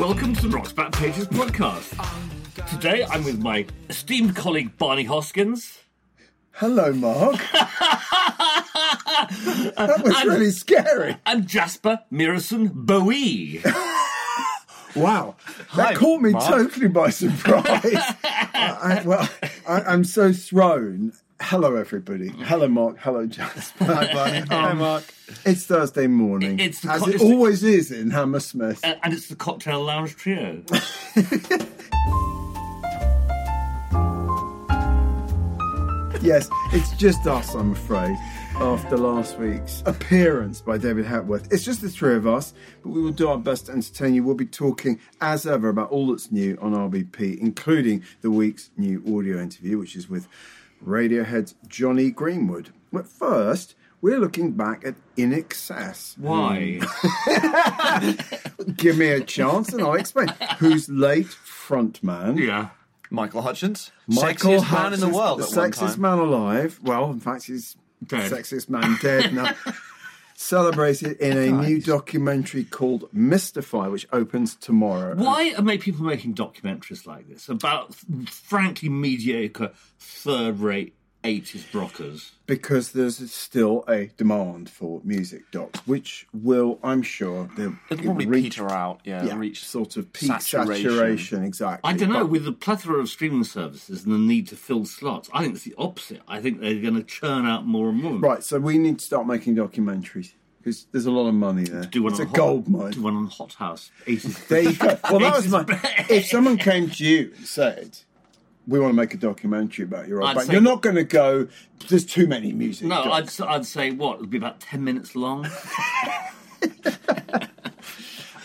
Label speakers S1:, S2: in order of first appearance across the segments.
S1: Welcome to the Rock's Back Pages podcast. Today I'm with my esteemed colleague Barney Hoskyns.
S2: Hello, Mark. that was really scary.
S1: And Jasper Mirison Bowie.
S2: Wow, that
S3: Hi,
S2: caught me
S3: Mark.
S2: totally by surprise. I, I, well, I, I'm so thrown. Hello, everybody. Hello, Mark. Hello, Jasper.
S3: Hi, Barney. Hi, Mark.
S2: It's Thursday morning,
S1: It's the
S2: as
S1: co-
S2: it
S1: it's the-
S2: always is in Hammersmith.
S1: and and it's the Cocktail Lounge Trio.
S2: Yes, it's just us, I'm afraid, after last week's appearance by David Hepworth. It's just the three of us, but we will do our best to entertain you. We'll be talking, as ever, about all that's new on RBP, including the week's new audio interview, which is with Radiohead's Jonny Greenwood. But first, we're looking back at INXS.
S1: Why? Hmm.
S2: Give me a chance and I'll explain. Whose late frontman,
S1: yeah.
S3: Michael Hutchence.
S2: Michael
S3: sexiest man in the
S2: Hutchence,
S3: world
S2: the
S3: at one
S2: sexiest
S3: time.
S2: man alive. Well, in fact, he's
S1: Dead.
S2: sexiest man dead now. Celebrated in a new documentary called Mystify, which opens tomorrow.
S1: Why are people making documentaries like this about frankly mediocre third-rate 80s rockers?
S2: Because there's still a demand for music docs, which will, I'm sure, they'll
S3: It'll probably
S2: reach,
S3: peter out, yeah,
S2: yeah,
S3: reach
S2: sort of peak
S3: saturation.
S2: saturation. exactly.
S1: I don't know.
S2: But-
S1: With the plethora of streaming services and the need to fill slots, I think it's the opposite. I think they're going to churn out more and more.
S2: Right, so we need to start making documentaries because there's a lot of money there.
S1: Do one
S2: it's a
S1: Hot-
S2: gold mine.
S1: Do one on Hot House. 80s.
S2: There you go. Well, that was my. If someone came to you and said, "We want to make a documentary about your
S1: I'd
S2: old band," you're not going to go. There's too many music.
S1: No, I'd,
S2: docs."
S1: s- I'd say what? It'll be about 10 minutes long.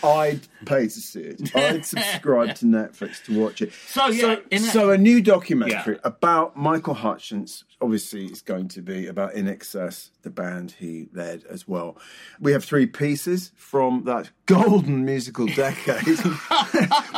S2: I'd pay to see it. I'd subscribe to Netflix to watch it.
S1: So, yeah, in a-
S2: so a new documentary
S1: Yeah.
S2: about Michael Hutchence. Obviously, it's going to be about INXS, the band he led as well. We have three pieces from that golden musical decade.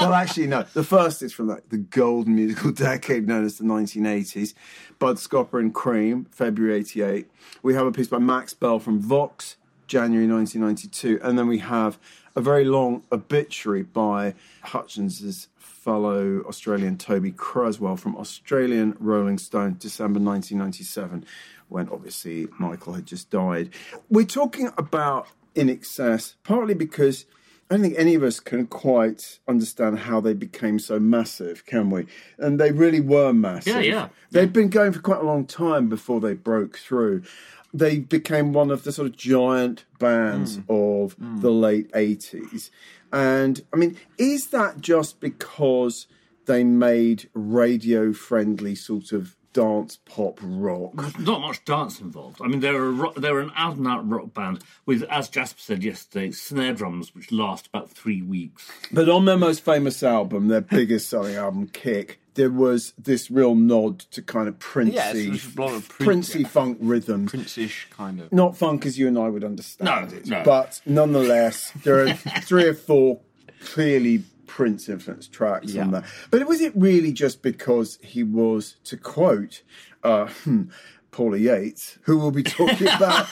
S2: well, actually, no. The first is from that, the golden musical decade known as the 1980s. Bud Scoppa and Creem, February 88. We have a piece by Max Bell from Vox, January 1992. And then we have a very long obituary by Hutchence's fellow Australian Toby Creswell from Australian Rolling Stone, December 1997, when obviously Michael had just died. We're talking about INXS, partly because I don't think any of us can quite understand how they became so massive, can we? And they really were massive.
S1: Yeah, yeah.
S2: They'd been going for quite a long time before they broke through. They became one of the sort of giant bands
S1: Hmm.
S2: of the late 80s. And I mean, is that just because they made radio friendly sort of dance pop rock?
S1: Not much dance involved. I mean, they're a rock, they're an out and out rock band with, as Jasper said yesterday, snare drums which last about three weeks.
S2: But on their most famous album, their biggest selling album, Kick, there was this real nod to kind of princey,
S3: Yeah, it's sort of a lot of prin-
S2: princey funk rhythms.
S3: Prince-ish kind of.
S2: Not funk as you and I would understand
S1: No,
S2: it,
S1: no.
S2: but nonetheless, there are three or four clearly Prince influenced tracks on that. But was it really just because he was, to quote uh, hmm, Paula Yates, who we'll be talking about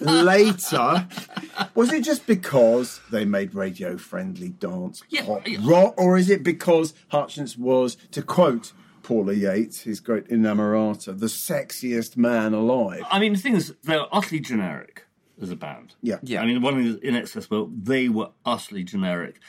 S2: later, was it just because they made radio friendly dance
S1: Yeah,
S2: pop
S1: yeah.
S2: rock, or is it because Hutchence was, to quote Paula Yates, his great inamorata, the sexiest man alive?
S1: I mean, the thing is, they're utterly generic as a band.
S2: Yeah.
S3: Yeah.
S1: I mean, one thing is INXS, well, they were utterly generic.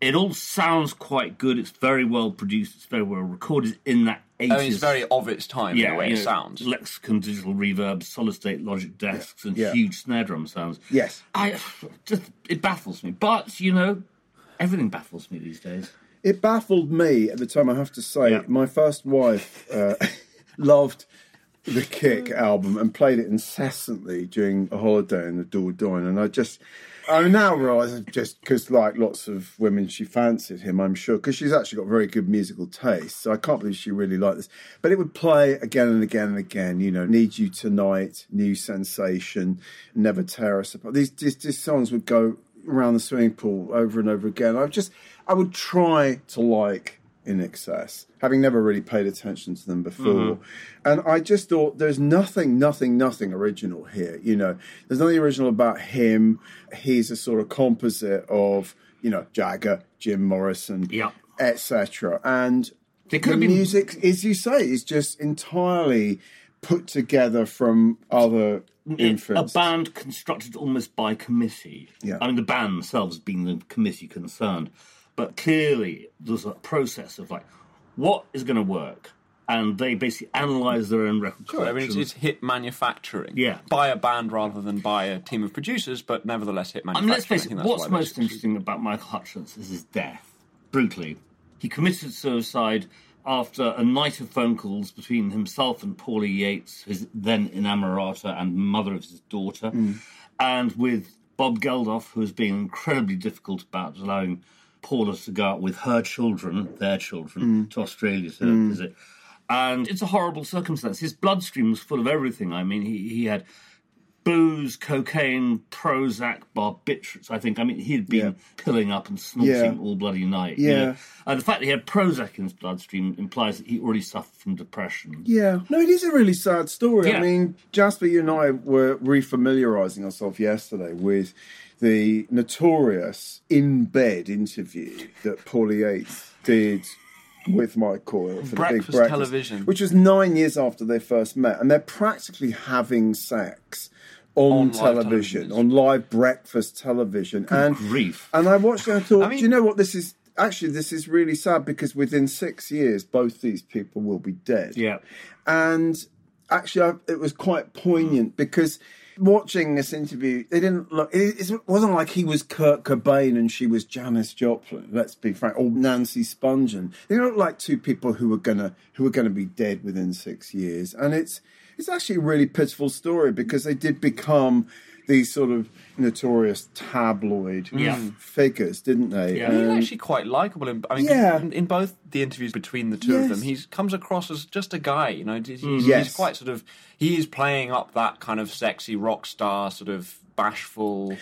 S1: It all sounds quite good. It's very well produced. It's very well recorded in that 80s.
S3: I mean, it's very of its time in the way it
S1: know,
S3: sounds.
S1: Lexicon digital reverb, solid state logic desks, and
S2: Yeah.
S1: huge snare drum sounds.
S2: Yes.
S1: I just it baffles me. But you know, everything baffles me these days.
S2: It baffled me at the time, I have to say.
S1: Yeah.
S2: My first wife uh, loved the Kick mm. album and played it incessantly during a holiday in the Dordogne. And I just, I now realise just because, like lots of women, she fancied him, I'm sure, because she's actually got very good musical taste. So I can't believe she really liked this. But it would play again and again and again, you know, Need You Tonight, New Sensation, Never Tear Us Apart. These, these, these songs would go around the swimming pool over and over again. I just, I would try to like INXS, having never really paid attention to them before. Mm-hmm. And I just thought there's nothing, nothing, nothing original here. You know, there's nothing original about him. He's a sort of composite of, you know, Jagger, Jim Morrison,
S1: Yep.
S2: etc. And the
S1: been-
S2: music, as you say, is just entirely put together from other
S1: mm,
S2: a
S1: band constructed almost by committee.
S2: Yeah.
S1: I mean, the band themselves being the committee concerned, but clearly there's a process of like, what is going to work, and they basically analyze their own record
S3: Sure, I mean, it's, it's hit manufacturing.
S1: Yeah.
S3: By a band rather than by a team of producers, but nevertheless hit
S1: I
S3: manufacturing.
S1: mean, let's face it. What's most interesting about Michael Hutchence is his death. Brutally, he committed suicide after a night of phone calls between himself and Paula Yates, his then inamorata and mother of his daughter, mm. and with Bob Geldof, who has been incredibly difficult about allowing Paula to go out with her children, their children, mm. to Australia to visit. Mm. And it's a horrible circumstance. His bloodstream was full of everything. I mean, he, he had booze, cocaine, Prozac, barbiturates. I think. I mean, he'd been
S2: Yeah.
S1: pilling up and snorting
S2: Yeah.
S1: all bloody night. you
S2: Yeah.
S1: know. And the fact that he had Prozac in his bloodstream implies that he already suffered from depression.
S2: Yeah, no, it is a really sad story.
S1: Yeah.
S2: I mean, Jasper, you and I were refamiliarising ourselves yesterday with the notorious in bed interview that Paula Yates did with Mike Coyle for the
S3: Breakfast
S2: big breakfast
S3: television.
S2: which was nine years after they first met, and they're practically having sex on,
S3: On
S2: television,
S3: television.
S2: on live breakfast television, and
S1: grief.
S2: and I watched it and I thought,
S3: I mean-
S2: do you know what this is? Actually, this is really sad because within six years, both these people will be dead
S1: Yeah.
S2: and actually I, it was quite poignant because watching this interview they didn't look it, it wasn't like he was kurt cobain and she was janis joplin let's be frank or nancy spungen. They looked like two people who were gonna who were gonna be dead within six years. And it's it's actually a really pitiful story because they did become these sort of notorious tabloid
S1: Yeah.
S2: figures didn't they
S1: Yeah.
S3: He's
S2: Um,
S3: actually quite likable. In, I mean,
S2: Yeah.
S3: in, in both the interviews between the two of them, he comes across as just a guy. You know, he's, he's
S2: Yes.
S3: quite sort of he is playing up that kind of sexy rock star, sort of bashful.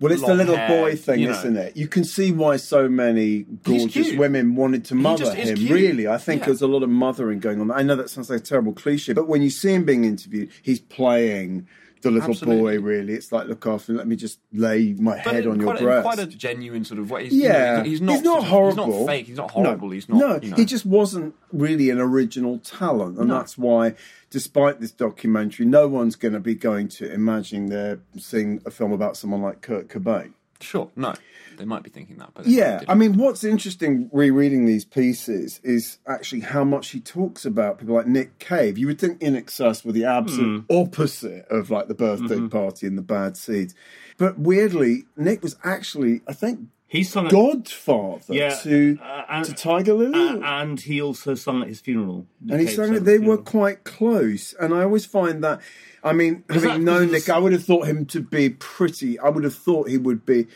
S2: Well, it's the little
S3: hair,
S2: boy thing,
S3: you know.
S2: isn't it? You can see why so many gorgeous women wanted to mother
S3: just
S2: him.
S3: cute.
S2: Really, I think
S3: Yeah.
S2: there's a lot of mothering going on. I know that sounds like a terrible cliche, but when you see him being interviewed, he's playing the little
S3: Absolutely.
S2: boy. Really, it's like, look after, let me just lay my
S3: But
S2: head on your
S3: a-
S2: breast.
S3: quite a genuine sort of way. He's, you know,
S2: yeah,
S3: he's, he's not.
S2: He's not
S3: sort of-
S2: horrible.
S3: He's not fake. He's not horrible.
S2: No,
S3: he's not.
S2: No,
S3: you know.
S2: he just wasn't really an original talent, and
S3: No.
S2: that's why, despite this documentary, no one's going to be going to imagining they're seeing a film about someone like Kurt Cobain.
S3: Sure. No, they might be thinking that, but
S2: Yeah. I mean, what's interesting rereading these pieces is actually how much he talks about people like Nick Cave. You would think INXS were the absolute
S3: Hmm.
S2: opposite of like the birthday
S3: Mm-hmm.
S2: party and the bad seeds. But weirdly, Nick was actually, I think,
S1: He sung at,
S2: godfather
S1: Yeah,
S2: to
S1: uh, and-
S2: to Tiger Lily.
S1: uh, and he also sung at his funeral.
S2: and he sang it. They were quite close, and I always find that. I mean,
S1: Was that
S2: having known Nick, I would have thought him to be pretty. I would have thought he would be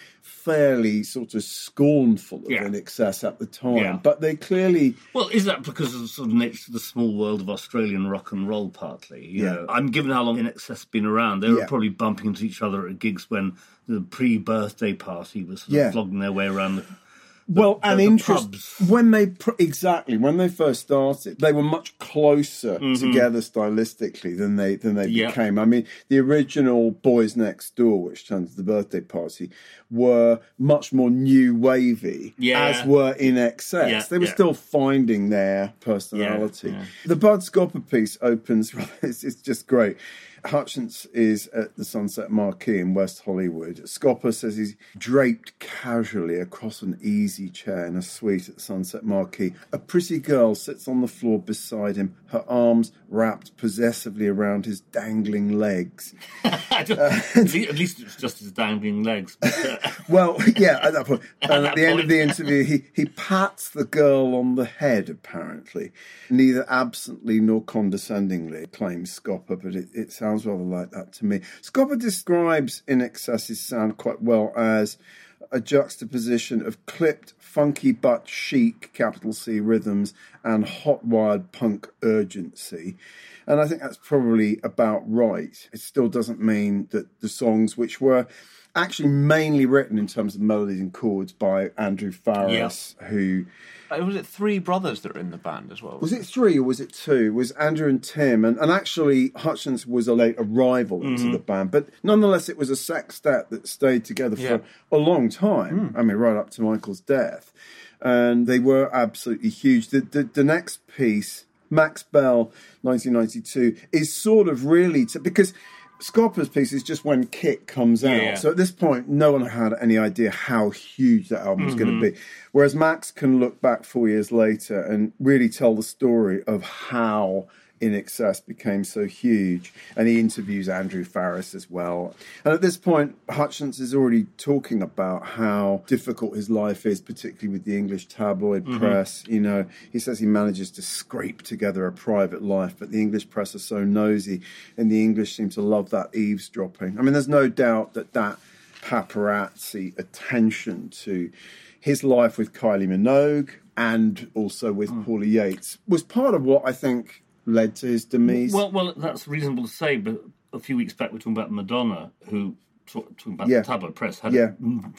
S2: fairly sort of scornful of
S1: Yeah.
S2: INXS at the time,
S1: Yeah.
S2: but they clearly.
S1: Well, is that because of the sort of nature of the small world of Australian rock and roll? Partly, you
S2: Yeah.
S1: know, I'm given how long INXS has been around. They were
S2: Yeah.
S1: probably bumping into each other at gigs when the pre-birthday party was sort of
S2: Yeah.
S1: flogging their way around. The,
S2: Well, and
S1: the
S2: interest
S1: pubs.
S2: when they pr- exactly when they first started, they were much closer together stylistically than they than they
S1: Mm-hmm. Yeah.
S2: became. I mean, the original Boys Next Door, which turned to the birthday party, were much more new wavy,
S1: Yeah.
S2: as were INXS.
S1: Yeah,
S2: they were still finding their personality. The Bud Scoppa piece opens. It's, it's just great. Hutchence is at the Sunset Marquis in West Hollywood. Scoppa says he's draped casually across an easy chair in a suite at the Sunset Marquis. A pretty girl sits on the floor beside him, her arms wrapped possessively around his dangling legs.
S1: Don't- at least- it's just his dangling legs. Uh,
S2: Well, yeah, at that point. And at,
S1: that
S2: the end of the interview, he, he pats the girl on the head, apparently. Neither absently nor condescendingly, claims Scoppa, but it, it sounds rather like that to me. Scoppa describes INXS's sound quite well as a juxtaposition of clipped, funky but chic, capital C rhythms, and hot wired punk urgency. And I think that's probably about right. It still doesn't mean that the songs, which were actually mainly written in terms of melodies and chords by Andrew Farriss, who
S3: Uh, Uh, was it three brothers that were in the band as well?
S2: was it three or was it two? Was Andrew and Tim, and, and actually Hutchence was a late arrival into mm-hmm. the band, but nonetheless it was a sextet that stayed together
S3: Yeah.
S2: for a long time. Mm. I mean, right up to Michael's death, and they were absolutely huge. The the, the next piece, Max Bell, 1992, is sort of really to, because. Scoppa's piece is just when Kick comes out.
S1: Yeah.
S2: So at this point, no one had any idea how huge that album was going to mm-hmm. be. Whereas Max can look back four years later and really tell the story of how INXS became so huge. And he interviews Andrew Farriss as well. And at this point, Hutchence is already talking about how difficult his life is, particularly with the English tabloid mm-hmm. press. You know, he says he manages to scrape together a private life, but the English press are so nosy, and the English seem to love that eavesdropping. I mean, there's no doubt that that paparazzi attention to his life with Kylie Minogue and also with mm. Paula Yates was part of what I think led to his demise.
S1: Well, well, that's reasonable to say. But a few weeks back, we were talking about Madonna, who talk, talking about
S2: Yeah.
S1: the tabloid press had
S2: Yeah.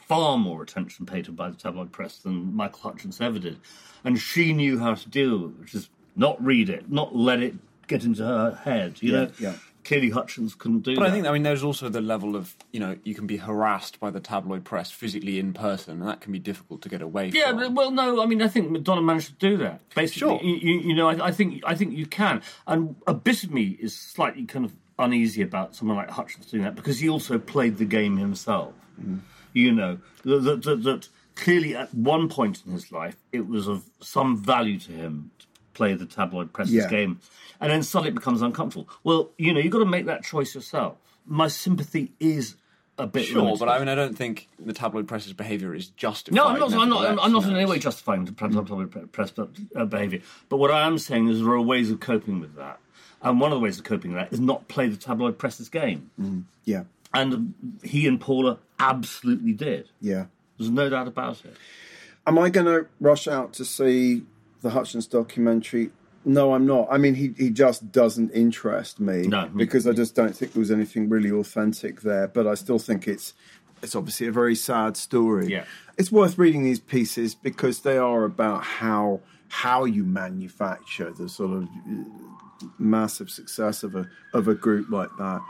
S1: far more attention paid to by the tabloid press than Michael Hutchence ever did, and she knew how to deal with it, which is not read it, not let it get into her head. You
S2: Yeah,
S1: know,
S2: yeah.
S1: Clearly Hutchence couldn't do that.
S3: But
S1: that.
S3: I think, I mean, there's also the level of, you know, you can be harassed by the tabloid press physically in person, and that can be difficult to get away
S1: Yeah,
S3: from.
S1: but- well, no, I mean, I think Madonna managed to do that. Basically,
S3: Sure.
S1: you, you, you know, I, I think I think you can, and a bit of me is slightly kind of uneasy about someone like Hutchence doing that because he also played the game himself. Mm-hmm. You know, that, that, that, that clearly at one point in his life it was of some value to him to play the tabloid press's
S2: Yeah.
S1: game, and then suddenly it becomes uncomfortable. Well, you know, you've got to make that choice yourself. My sympathy is a bit
S3: Sure,
S1: limited.
S3: but I mean, I don't think the tabloid press's behaviour is justified.
S1: No, I'm not. I'm not.
S3: nevertheless,
S1: I'm not in any way justifying the tabloid public pre- press uh, behaviour. But what I am saying is there are ways of coping with that, and one of the ways of coping with that is not play the tabloid press's game.
S2: yeah,
S1: And he and Paula absolutely did.
S2: yeah.
S1: There's no doubt about it.
S2: Am I going to rush out to see the Hutchence documentary? No, I'm not. I mean, he, he just doesn't interest me
S1: No,
S2: because I just don't think there was anything really authentic there. But I still think it's it's obviously a very sad story.
S1: Yeah.
S2: it's worth reading these pieces because they are about how how you manufacture the sort of massive success of a of a group like that.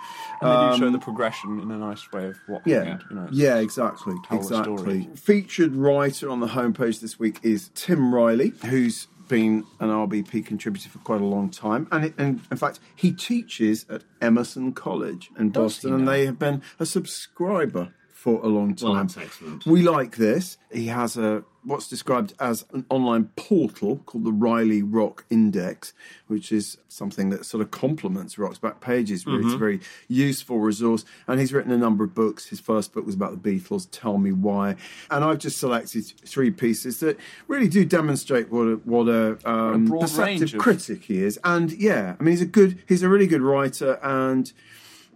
S3: And they do show the progression in a nice way of what
S2: Um, Yeah,
S3: happened. You know,
S2: yeah, exactly, exactly. Featured writer on the homepage this week is Tim Riley, who's been an RBP contributor for quite a long time, and, it, and in fact, he teaches at Emerson College in Boston, and they have been a subscriber for a long time.
S1: Well, that's excellent.
S2: We like this. He has a what's described as an online portal called the Riley Rock Index, which is something that sort of complements Rock's back pages. Where It's a very useful resource, and he's written a number of books. His first book was about the Beatles. Tell me why. And I've just selected three pieces that really do demonstrate what a, what a, um,
S3: broad
S2: perceptive
S3: of-
S2: critic he is. And yeah, I mean, he's a good, he's a really good writer and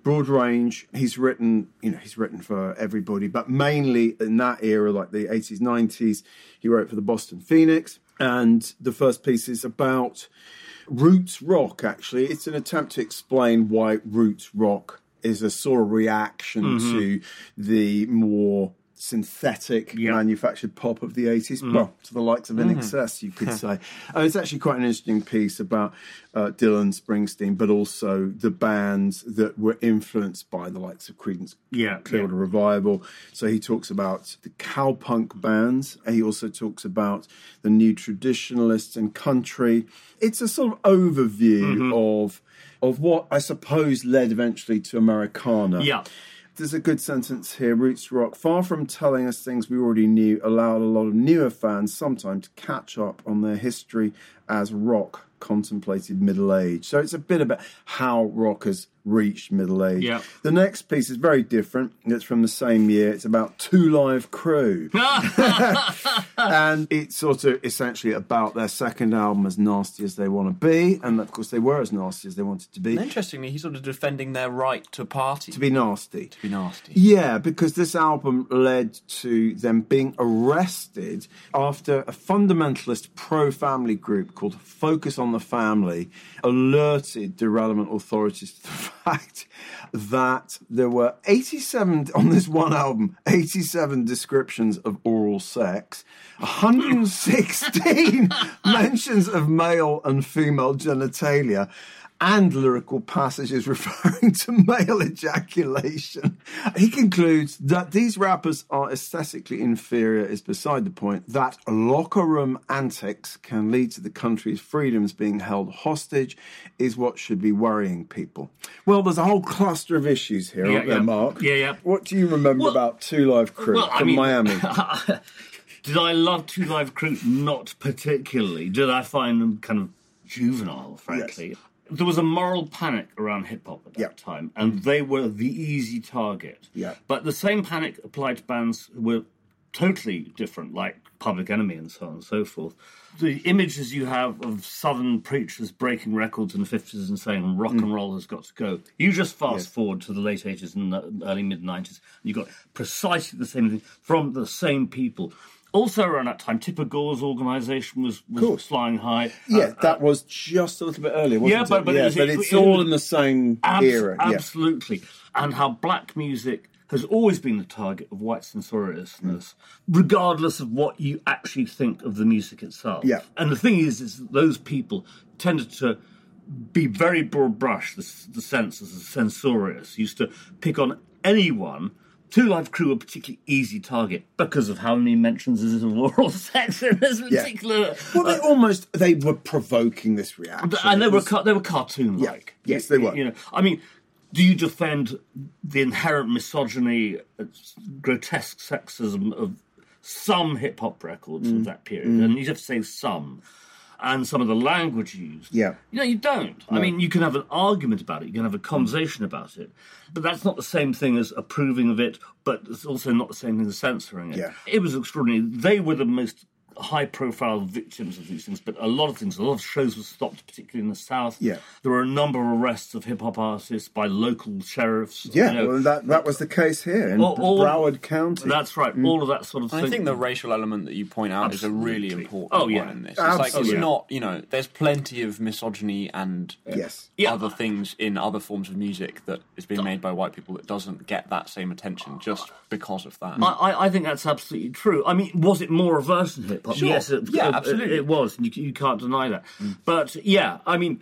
S2: broad range. He's written, you know, he's written for everybody, but mainly in that era, like the 80s, 90s, he wrote for the Boston Phoenix. And the first piece is about roots rock, actually. It's an attempt to explain why roots rock is a sort of reaction mm-hmm. to the more synthetic
S1: Yeah.
S2: manufactured pop of the 80s well to the likes of INXS you could say and it's actually quite an interesting piece about uh, dylan springsteen but also the bands that were influenced by the likes of Creedence
S1: Yeah,
S2: clearwater
S1: yeah.
S2: revival so he talks about the cowpunk bands and he also talks about the new traditionalists and country it's a sort of overview
S1: Mm-hmm.
S2: of of what i suppose led eventually to americana
S1: Yeah.
S2: There's a good sentence here. Roots Rock, far from telling us things we already knew, allowed a lot of newer fans sometimes to catch up on their history as rock contemplated middle age. So it's a bit about how rock has reached middle age.
S1: Yeah.
S2: The next piece is very different. It's from the same year. It's about Two Live Crew. and it's sort of essentially about their second album, As Nasty as They Want to Be. And of course, they were as nasty as they wanted to be.
S3: And interestingly, he's sort of defending their right to party.
S2: To be nasty.
S3: to be nasty.
S2: Yeah, because this album led to them being arrested after a fundamentalist pro family group called Focus on the Family alerted the relevant authorities to the fact that there were 87 on this one album, 87 descriptions of oral sex, 116 mentions of male and female genitalia, and lyrical passages referring to male ejaculation. He concludes that these rappers are aesthetically inferior is beside the point, that locker room antics can lead to the country's freedoms being held hostage is what should be worrying people. Well, there's a whole cluster of issues here,
S1: Yeah,
S2: aren't there,
S1: yeah.
S2: Mark?
S1: Yeah, yeah.
S2: What do you remember
S1: Well-
S2: about Two Live Crew
S1: Well, I
S2: from
S1: mean-
S2: Miami?
S1: Did I love Two Live Crew? Not particularly. Did I find them kind of juvenile, frankly? There was a moral panic around hip hop at that
S2: Yeah.
S1: time, and they were the easy target.
S2: Yeah.
S1: But the same panic applied to bands who were totally different, like Public Enemy and so on and so forth. The images you have of Southern preachers breaking records in the 50s and saying rock and mm. roll has got to go. You just fast forward to the late 80s and the early mid 90s, and you got precisely the same thing from the same people. Also, around that time, Tipper Gore's organisation was, was flying high.
S2: yeah, that was just a little bit earlier, wasn't
S1: Uh, yeah, but-
S2: it?
S1: but
S2: yeah,
S1: it
S2: but it's
S1: it-
S2: all in the same
S1: Abs-
S2: era. Yeah.
S1: Absolutely. And how black music has always been the target of white censoriousness, regardless of what you actually think of the music itself.
S2: Yeah.
S1: And the thing is, is those people tended to be very broad brush, the, the sense as censorious, used to pick on anyone. Two Live Crew were a particularly easy target because of how many mentions is of oral sex in this
S2: Yeah.
S1: particular.
S2: Well, they almost they were provoking this reaction.
S1: and they were ca- they were cartoon like.
S2: Yeah. Yes, they were.
S1: You know, I mean, do you defend the inherent misogyny, uh, grotesque sexism of some hip hop records
S2: Mm.
S1: of that period? And you have to say some. And some of the language used.
S2: Yeah.
S1: You know, you don't. I mean, you can have an argument about it, you can have a conversation about it, but that's not the same thing as approving of it, but it's also not the same thing as censoring it.
S2: Yeah.
S1: It was extraordinary. They were the most high profile victims of these things, but a lot of things, a lot of shows were stopped, particularly in the South.
S2: Yeah.
S1: There were a number of arrests of hip hop artists by local sheriffs.
S2: Yeah,
S1: you know.
S2: well, that that was the case here in
S1: All- all-
S2: Broward County.
S1: That's right, mm. all of that sort of thing.
S3: I think the racial element that you point out is a really important
S1: Oh, yeah.
S3: one in this. It's like it's
S2: Absolutely.
S3: not, you know, there's plenty of misogyny and
S2: yes.
S1: Yeah.
S3: other things in other forms of music that is being made by white people that doesn't get that same attention just because of that.
S1: I, I, I think that's absolutely true. I mean, was it more overt than hip hop?
S3: Sure.
S1: Yes, it,
S3: Yeah,
S1: it- uh,
S3: absolutely.
S1: It, was. and You, you can't deny that. But yeah, I mean,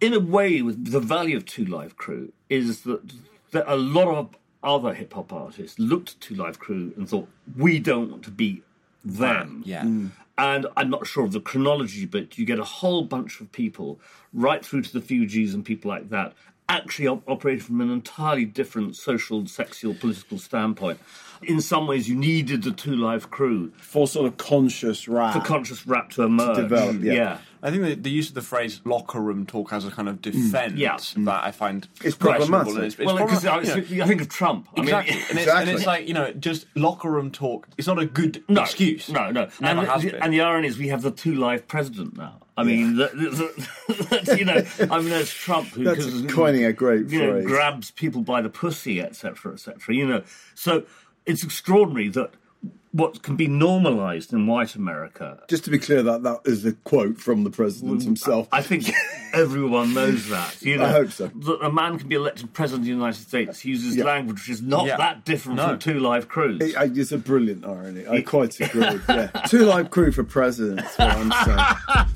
S1: in a way, with the value of Two Live Crew is that, that a lot of other hip hop artists looked at Two Live Crew and thought, we don't want to be them.
S3: yeah. Mm.
S1: And I'm not sure of the chronology, but you get a whole bunch of people, right through to the Fugees and people like that, actually op- operating from an entirely different social, sexual, political standpoint. In some ways, you needed the Two Live Crew
S2: For sort of conscious rap.
S1: for conscious rap to emerge.
S2: develop, yeah.
S3: I think the, the use of the phrase locker room talk as a kind of mm. defense
S1: Yeah.
S3: that I find
S2: It's problematic.
S3: It's, it's
S1: well, because
S3: problem-
S1: I,
S3: you know,
S1: I think of Trump. I mean,
S3: Exactly, and, it's, and it's like you know, just locker room talk. It's not a good
S1: no,
S3: excuse.
S1: No, no.
S3: Never
S1: and,
S3: has
S1: the,
S3: been.
S1: and the irony is, we have the two live president now. I mean, the, the, the, you know, I mean, there's Trump who
S2: That's coining a great
S1: you know,
S2: phrase.
S1: grabs people by the pussy, etc., etc. You know, so it's extraordinary that what can be normalised in white America.
S2: Just to be clear, that that is a quote from the president mm, himself.
S1: I think everyone knows that. You know,
S2: I hope so.
S1: That a man can be elected president of the United States he uses
S2: Yeah.
S1: language which is not
S3: Yeah.
S1: that different
S3: No.
S1: from two live crews.
S2: It- it's a brilliant irony. I quite agree. Yeah, two live crew for president. That's what I'm saying.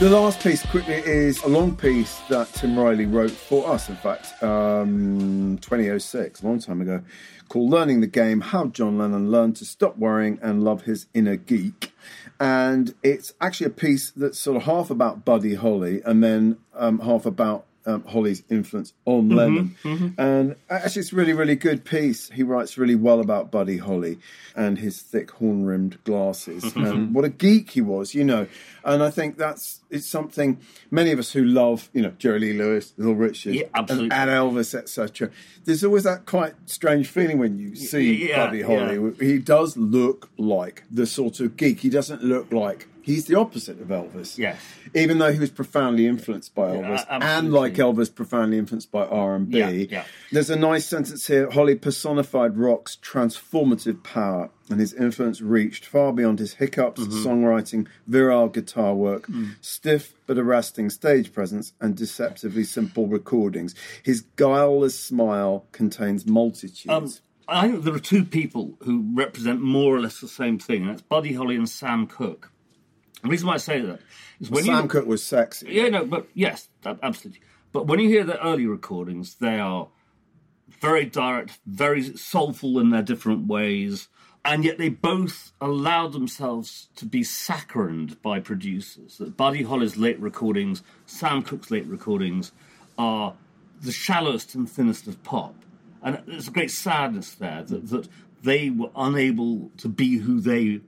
S2: The last piece, quickly, is a long piece that Tim Riley wrote for us, in fact, um, 2006, a long time ago, called Learning the Game How John Lennon Learned to Stop Worrying and Love His Inner Geek. And it's actually a piece that's sort of half about Buddy Holly and then um, half about um, Holly's influence on mm-hmm, Lennon. Mm-hmm. And actually, it's a really, really good piece. He writes really well about Buddy Holly and his thick horn rimmed glasses mm-hmm, and what a geek he was, you know. And I think that's it's something many of us who love, you know, Jerry Lee Lewis, Little Richard,
S1: Yeah,
S2: and, and Elvis, etc. There's always that quite strange feeling when you see
S1: yeah,
S2: Buddy Holly.
S1: yeah.
S2: He does look like the sort of geek. He doesn't look like He's the opposite of Elvis.
S1: Yes.
S2: Even though he was profoundly influenced by Elvis,
S1: a-
S2: and like. Elvis, profoundly influenced by R and B. There's a nice sentence here. Holly personified rock's transformative power, and his influence reached far beyond his hiccups,
S1: Mm-hmm.
S2: songwriting, virile guitar work,
S1: Mm.
S2: stiff but arresting stage presence, and deceptively simple recordings. His guileless smile contains multitudes.
S1: Um, I think there are two people who represent more or less the same thing, and that's Buddy Holly and Sam Cooke. The reason why I say that is when
S2: Sam
S1: you
S2: Cooke was sexy.
S1: Yeah, no, but yes, absolutely. But when you hear the early recordings, they are very direct, very soulful in their different ways, and yet they both allow themselves to be saccharined by producers. That Buddy Holly's late recordings, Sam Cooke's late recordings, are the shallowest and thinnest of pop, and there's a great sadness there that, that they were unable to be who they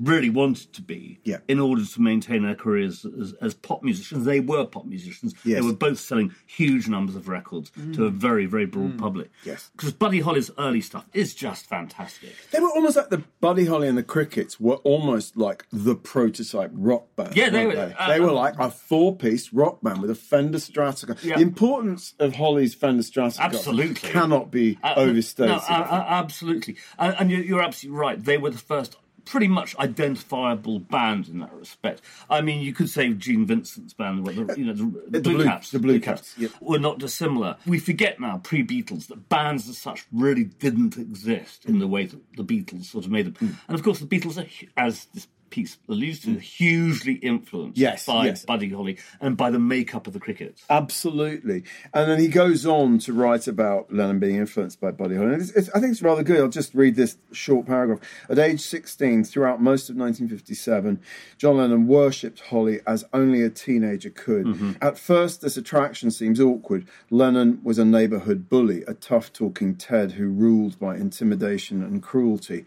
S1: really wanted to be
S2: Yeah.
S1: in order to maintain their careers as, as pop musicians. They were pop musicians.
S2: Yes.
S1: They were both selling huge numbers of records to a very, very broad public.
S2: Yes.
S1: Because Buddy Holly's early stuff is just fantastic.
S2: They were almost like the Buddy Holly and the Crickets were almost like the prototype rock band.
S1: Yeah, they
S2: weren't They,
S1: uh,
S2: They were
S1: um,
S2: like a four-piece rock band with a Fender Stratocaster.
S1: Yeah.
S2: The importance of Holly's Fender Stratocaster
S1: Absolutely.
S2: cannot be
S1: Uh,
S2: overstated.
S1: No, uh, uh, absolutely. And, and you're, you're absolutely right. They were the first pretty much identifiable band in that respect. I mean, you could say Gene Vincent's band, the, you know, the,
S2: the
S1: Blue
S2: Blue-
S1: Caps,
S2: the Blue Caps, yep.
S1: were not dissimilar. We forget now, pre-Beatles, that bands as such really didn't exist in the way that the Beatles sort of made them.
S2: Hmm.
S1: And of course, the Beatles are, as this piece alludes to, mm. hugely influenced
S2: Yes,
S1: by
S2: yes.
S1: Buddy Holly and by the makeup of the Crickets.
S2: Absolutely. And then he goes on to write about Lennon being influenced by Buddy Holly. And it's, it's, I think it's rather good. I'll just read this short paragraph. At age 16, throughout most of 1957, John Lennon worshipped Holly as only a teenager could. Mm-hmm. At first, this attraction seems awkward. Lennon was a neighborhood bully, a tough talking Ted who ruled by intimidation and cruelty.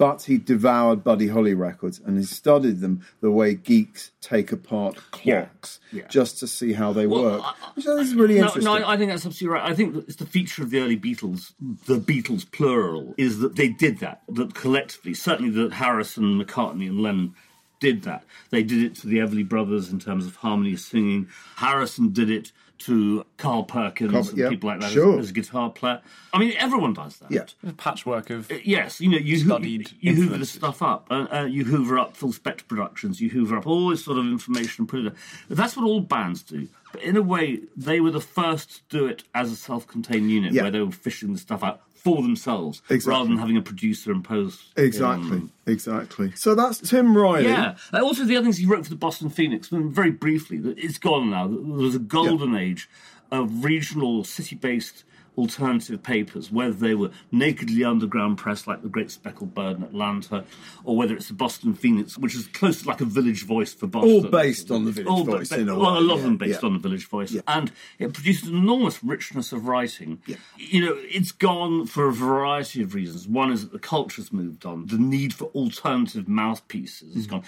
S2: But he devoured Buddy Holly records and he studied them the way geeks take apart clocks
S1: Yeah.
S2: just to see how they
S1: Well,
S2: work.
S1: I-
S2: Which I think is really
S1: No,
S2: interesting.
S1: no, I, I think that's absolutely right. I think it's the feature of the early Beatles, the Beatles plural, is that they did that. That collectively, certainly that Harrison, McCartney, and Lennon did that. They did it to the Everly Brothers in terms of harmony singing. Harrison did it to Carl Perkins
S2: Carl-
S1: and
S2: yeah,
S1: people like that as-
S2: sure.
S1: as, a guitar player. I mean, everyone does that.
S2: Yeah.
S3: A patchwork of
S1: Yes, you know, you, hoo-
S3: Studied
S1: you hoover the stuff up. Uh, uh, you hoover up full spectrum Productions. You hoover up all this sort of information and put it. there. That's what all bands do. But in a way, they were the first to do it as a self-contained unit,
S2: Yeah.
S1: where they were fishing the stuff out for themselves,
S2: Exactly.
S1: rather than having a producer impose.
S2: Um, exactly,
S1: on-
S2: exactly. So that's Tim Riley.
S1: yeah. Also, the other things he wrote for the Boston Phoenix, very briefly, it's gone now. There was a golden age of regional, city-based alternative papers, whether they were nakedly underground press like the Great Speckled Bird in Atlanta, or whether it's the Boston Phoenix, which is close to like a village voice for Boston.
S2: All based on the Village
S1: All
S2: Voice,
S1: ba-
S2: in a
S1: well, a lot of them based
S2: yeah.
S1: on the Village Voice,
S2: Yeah.
S1: and it produced an enormous richness of writing.
S2: Yeah.
S1: You know, it's gone for a variety of reasons. One is that the culture's moved on. The need for alternative mouthpieces has
S2: Mm.
S1: gone.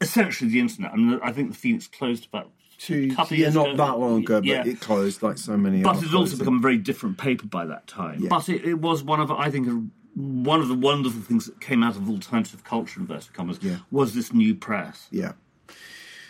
S1: Essentially, the internet. I mean, I think the Phoenix closed about
S2: Two,
S1: couple
S2: yeah, not
S1: ago.
S2: that long ago, but
S1: Yeah.
S2: it closed like so many. Others.
S1: But
S2: are
S1: it had also become a very different paper by that time.
S2: Yeah.
S1: But it, it was one of, I think, one of the wonderful things that came out of alternative culture, inverted commas,
S2: Yeah.
S1: was this new press.
S2: Yeah.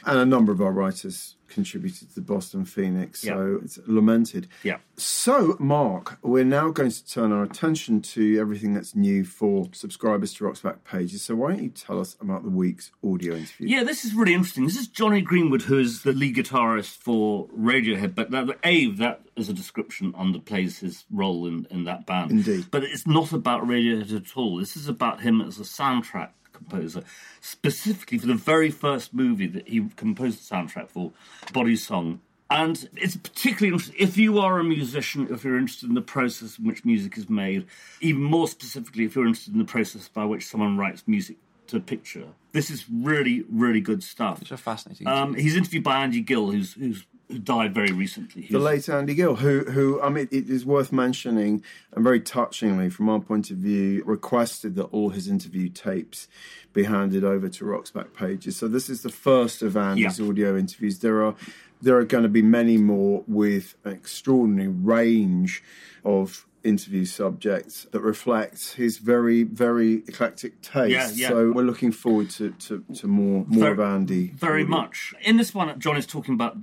S2: And a number of our writers contributed to the Boston Phoenix, so it's lamented.
S1: Yeah.
S2: So, Mark, we're now going to turn our attention to everything that's new for subscribers to Rock's Back pages. So, why don't you tell us about the week's audio interview?
S1: Yeah, this is really interesting. This is Jonny Greenwood, who is the lead guitarist for Radiohead. But that, A, that is a description underplays his role in, in that band.
S2: Indeed.
S1: But it's not about Radiohead at all. This is about him as a soundtrack composer, specifically for the very first movie that he composed the soundtrack for, Bodysong. And it's particularly interesting if you are a musician, if you're interested in the process in which music is made, even more specifically, if you're interested in the process by which someone writes music to picture. This is really, really good stuff.
S3: It's a fascinating.
S1: Um, he's interviewed by Andy Gill, who's who's who died very recently. He
S2: The
S1: was-
S2: late Andy Gill, who, who I mean, it is worth mentioning, and very touchingly, from our point of view, requested that all his interview tapes be handed over to Rock's Back Pages. So this is the first of Andy's
S1: Yeah.
S2: audio interviews. There are there are going to be many more with an extraordinary range of interview subjects that reflects his very, very eclectic taste.
S1: Yeah, yeah.
S2: So we're looking forward to, to, to more more
S1: Very-
S2: of Andy.
S1: Very
S2: audio.
S1: much. In this one, John is talking about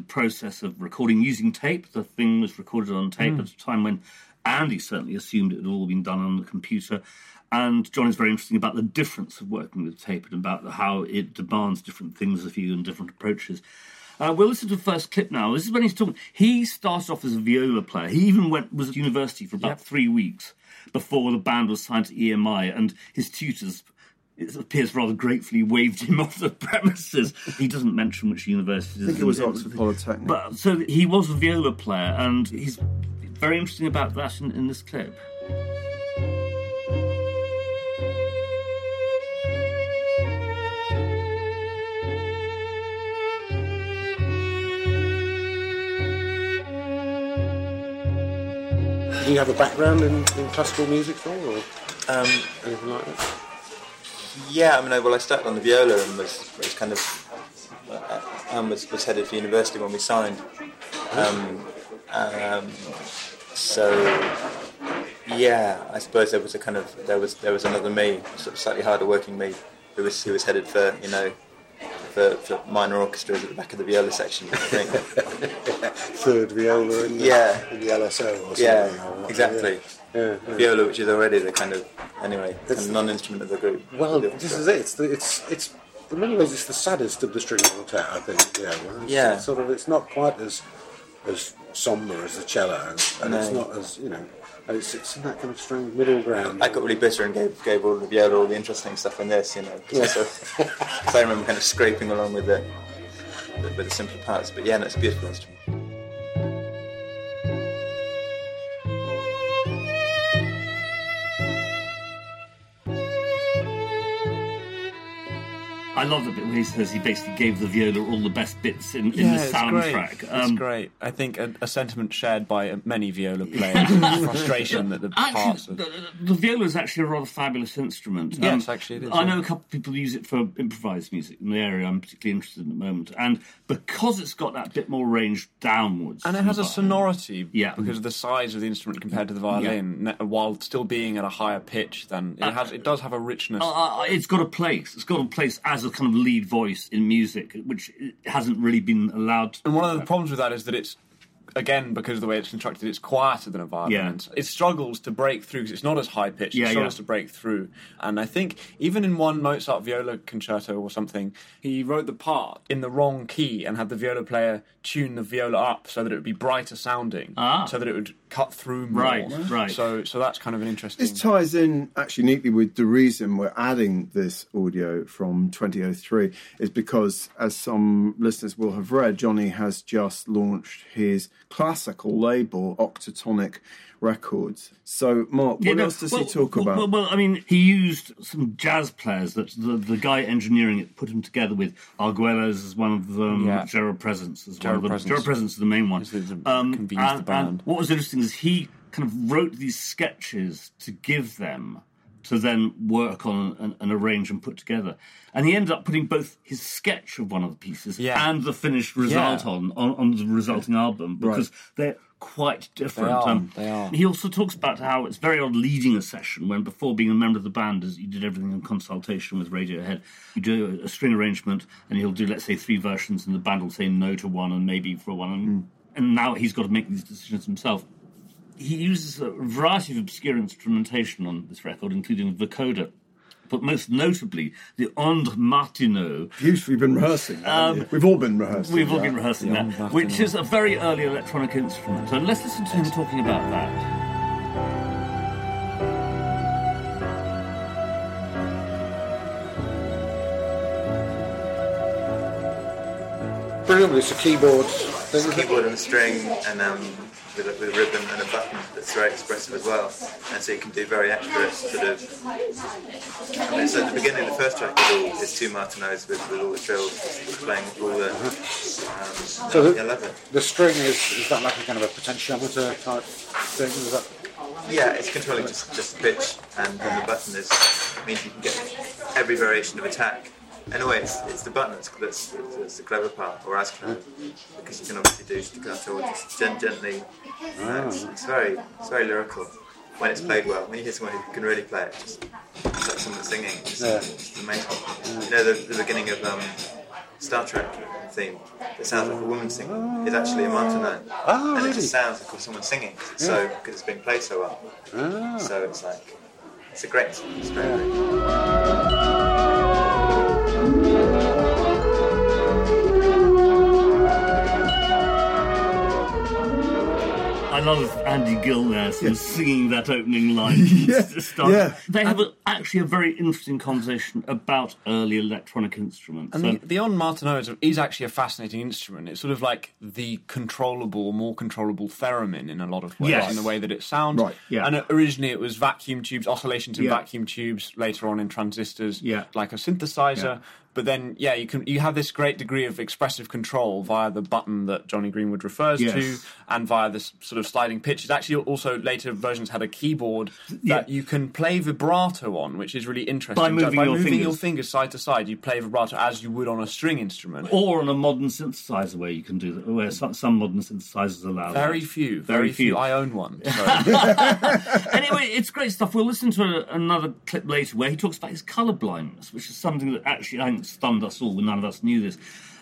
S1: the process of recording using tape. The thing was recorded on tape
S2: Hmm.
S1: at a time when Andy certainly assumed it had all been done on the computer. And John is very interesting about the difference of working with tape and about how it demands different things of you and different approaches. Uh, we'll listen to the first clip now. This is when he's talking. He started off as a viola player. He even went was at university for about three weeks before the band was signed to EMI, and his tutors it appears rather gratefully waved him off the premises. He doesn't mention which university.
S2: I think it was Oxford Polytechnic.
S1: But so he was a viola player, and he's very interesting about that in, in this clip.
S4: Do you have a background in, in classical music at all, or
S5: Um,
S4: anything like that?
S5: Yeah, I mean, I, well, I started on the viola and was, was kind of uh, and was, was headed for university when we signed. Um, um, so yeah, I suppose there was a kind of there was there was another me, sort of slightly harder working me, who was who was headed for you know. For, for minor orchestras at the back of the viola section, I think.
S4: Third viola in the,
S5: Yeah.
S4: in the LSO or something.
S5: yeah,
S4: or
S5: exactly.
S4: Yeah, yeah, yeah.
S5: Viola, which is already the kind of anyway, kind of non-instrument of the group.
S4: Well,
S5: The
S4: this is it. It's the, it's it's in many ways it's the saddest of the string quartet. I think. Yeah. well, it's,
S5: Yeah.
S4: It's sort of it's not quite as as somber as the cello, and, and it's not as you know. And It's, it's in that kind of strange middle ground.
S5: I got really bitter and gave, gave all the viola all the interesting stuff in this, you know. So, so I remember kind of scraping along with the with the simpler parts. But yeah, no, it's a beautiful instrument.
S1: I love the bit where he says he basically gave the viola all the best bits in, in
S3: yeah,
S1: the
S3: it's
S1: soundtrack.
S3: Great.
S1: Um,
S3: it's great. I think a, a sentiment shared by uh, many viola players. frustration that the parts of
S1: the, the viola is actually a rather fabulous instrument. Um,
S3: Yes, actually it is,
S1: I
S3: yeah.
S1: know a couple of people use it for improvised music in the area I'm particularly interested in at the moment. And because it's got that bit more range downwards.
S3: and it has a sonority
S1: Yeah.
S3: because of the size of the instrument compared to the violin, ne- while still being at a higher pitch than it has. It does have a richness.
S1: Uh, it's got a place. It's got a place as a kind of lead voice in music, which hasn't really been allowed.
S3: And one of the problems with that is that it's, again, because of the way it's constructed, it's quieter than a violin.
S1: Yeah.
S3: It struggles to break through because it's not as high pitched.
S1: Yeah,
S3: it struggles
S1: yeah.
S3: to break through. And I think even in one Mozart viola concerto or something, he wrote the part in the wrong key and had the viola player tune the viola up so that it would be brighter sounding,
S1: Ah.
S3: so that it would cut through more.
S1: Right, right.
S3: So, so that's kind of an interesting.
S2: This ties in actually neatly with the reason we're adding this audio from 2003 is because, as some listeners will have read, Johnny has just launched his classical label, Octatonic Records. So, Mark, what
S1: Yeah, no,
S2: else does
S1: well,
S2: he talk
S1: well,
S2: about?
S1: Well, well, I mean, he used some jazz players that the, the guy engineering it put him together with. Arguelles is one of them.
S3: Yeah.
S1: Gerald Presence is
S3: Gerald
S1: one of them.
S3: Presence.
S1: Gerald Presence is the main one.
S3: Is the- the-
S1: Um,
S3: convenes the
S1: and, and what was interesting is he kind of wrote these sketches to give them to then work on and, and arrange and put together. And he ended up putting both his sketch of one of the pieces
S3: Yeah.
S1: and the finished result
S3: Yeah.
S1: on, on on the resulting album because they're quite different. Um,
S3: They are, they are.
S1: He also talks about how it's very odd leading a session when before being a member of the band, as you did everything in consultation with Radiohead. You do a, a string arrangement, and he'll do let's say three versions, and the band will say no to one and maybe for one, and, and now he's got to make these decisions himself. He uses a variety of obscure instrumentation on this record, including the vocoder. But most notably, the Ondes Martenot,
S2: You've we've been rehearsing. haven't we've all been rehearsing.
S1: Um, We've all
S2: that.
S1: been rehearsing that,
S3: back
S1: which is a very early electronic instrument. So let's listen to him talking about that.
S4: Presumably it's a keyboard.
S5: It's a keyboard and a string and um, with, a, with a ribbon and a button that's very expressive as well. And so you can do very accurate sort of. I mean, so at the beginning, the first track is, all, is two Martenots with, with all the trills playing all the. Um,
S4: So the-
S5: yeah, I love it.
S4: The string is is that like a kind of a potentiometer type thing? Is that
S5: Yeah, it's controlling just, just pitch, and then the button is means you can get every variation of attack in a way, it's, it's the button that's, that's, that's the clever part, or as clever, because you can obviously do staccato or just gen- gently. Uh, it's, it's very, it's very lyrical when it's played well. When you hear someone who can really play it, just it's like someone singing. It's, it's amazing. You know, the, the beginning of um, Star Trek theme. It sounds like a woman singing. is actually a Martenot,
S4: Oh,
S5: and it just sounds like someone singing. 'cause It's so because it's being played so well.
S4: Ah.
S5: So it's like it's a great, it's great. great.
S1: I love Andy Gill there, sort of singing that opening line.
S2: Yeah, yeah.
S1: They have a, actually a very interesting conversation about early electronic instruments.
S3: And
S1: So-
S3: the, the Ondes Martenot is, is actually a fascinating instrument. It's sort of like the controllable, more controllable theremin in a lot of ways,
S1: Yes.
S3: in the way that it sounds.
S2: Right,
S1: yeah.
S3: And uh, originally it was vacuum tubes, oscillations in
S1: Yeah.
S3: vacuum tubes, later on in transistors,
S1: Yeah.
S3: like a synthesizer.
S1: Yeah.
S3: But then, yeah, you can you have this great degree of expressive control via the button that Jonny Greenwood refers
S1: Yes.
S3: to, and via this sort of sliding pitch. It's actually also later versions had a keyboard that
S1: Yeah.
S3: you can play vibrato on, which is really interesting.
S1: By moving
S3: By
S1: your
S3: moving your
S1: fingers.
S3: fingers side to side, you play vibrato as you would on a string instrument.
S1: or on a modern synthesizer where you can do that, where some, some modern synthesizers allow
S3: Very
S1: that.
S3: few,
S1: Very
S3: very, few.
S1: few.
S3: I own one. So.
S1: anyway, it's great stuff. We'll listen to a, another clip later where he talks about his colour blindness, which is something that actually I stunned us all. None of us knew this.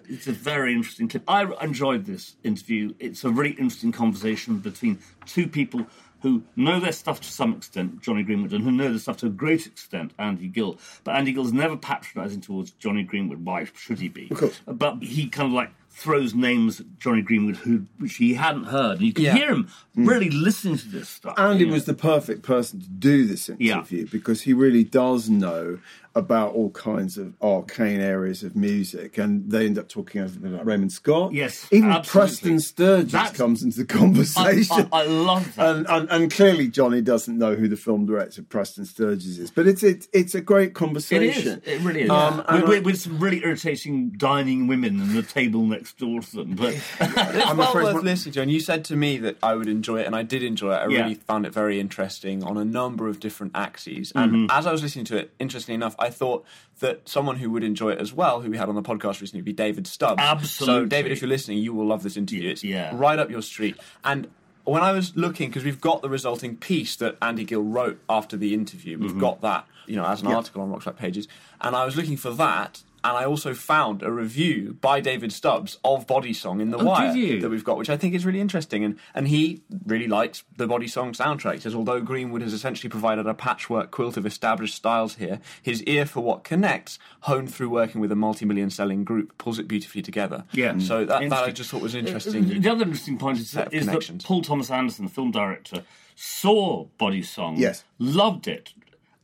S1: It's a very interesting clip. I enjoyed this interview. It's a really interesting conversation between two people who know their stuff to some extent, Jonny Greenwood, and who know their stuff to a great extent, Andy Gill. But Andy Gill's never patronising towards Jonny Greenwood. Why should he be? Of
S2: course.
S1: But he kind of like throws names at Jonny Greenwood who which he hadn't heard. And you can
S3: Yeah.
S1: hear him mm. really listening to this stuff.
S2: Andy
S1: you know.
S2: was the perfect person to do this
S1: Yeah.
S2: interview because he really does know about all kinds of arcane areas of music, and they end up talking about Raymond Scott.
S1: Yes,
S2: even
S1: absolutely.
S2: Preston Sturges
S1: That's-
S2: comes into the conversation.
S1: I, I love that.
S2: and, and, and clearly Jonny doesn't know who the film director Preston Sturges is, but it's it's, it's a great conversation.
S1: is. It really is.
S2: Um, and
S1: with,
S2: I-
S1: with, with some really irritating dining women and the table next door to them. But
S3: It's
S2: I'm
S3: well
S2: afraid
S3: worth
S2: what-
S3: listening to. And you said to me that I would enjoy it, and I did enjoy it. I
S1: Yeah.
S3: really found it very interesting on a number of different axes. And
S1: Mm-hmm.
S3: as I was listening to it, interestingly enough, I thought that someone who would enjoy it as well, who we had on the podcast recently, would be David Stubbs.
S1: Absolutely.
S3: So, David, if you're listening, you will love this interview. It's
S1: Yeah.
S3: right up your street. And when I was looking, because we've got the resulting piece that Andy Gill wrote after the interview, we've
S1: Mm-hmm.
S3: got that, you know, as an article on Rock's Backpages, and I was looking for that. And I also found a review by David Stubbs of Bodysong in The
S1: Oh, did
S3: Wire that we've got, which I think is really interesting. And, and he really likes the Bodysong soundtrack. He says, although Greenwood has essentially provided a patchwork quilt of established styles here, his ear for what connects, honed through working with a multi million selling group, pulls it beautifully together.
S1: Yeah.
S3: So that, that I just thought was
S1: uh, uh,
S3: interesting.
S1: the other interesting point is,
S3: Set
S1: that, is that. Paul Thomas Anderson, the film director, saw Bodysong,
S2: Yes.
S1: loved it.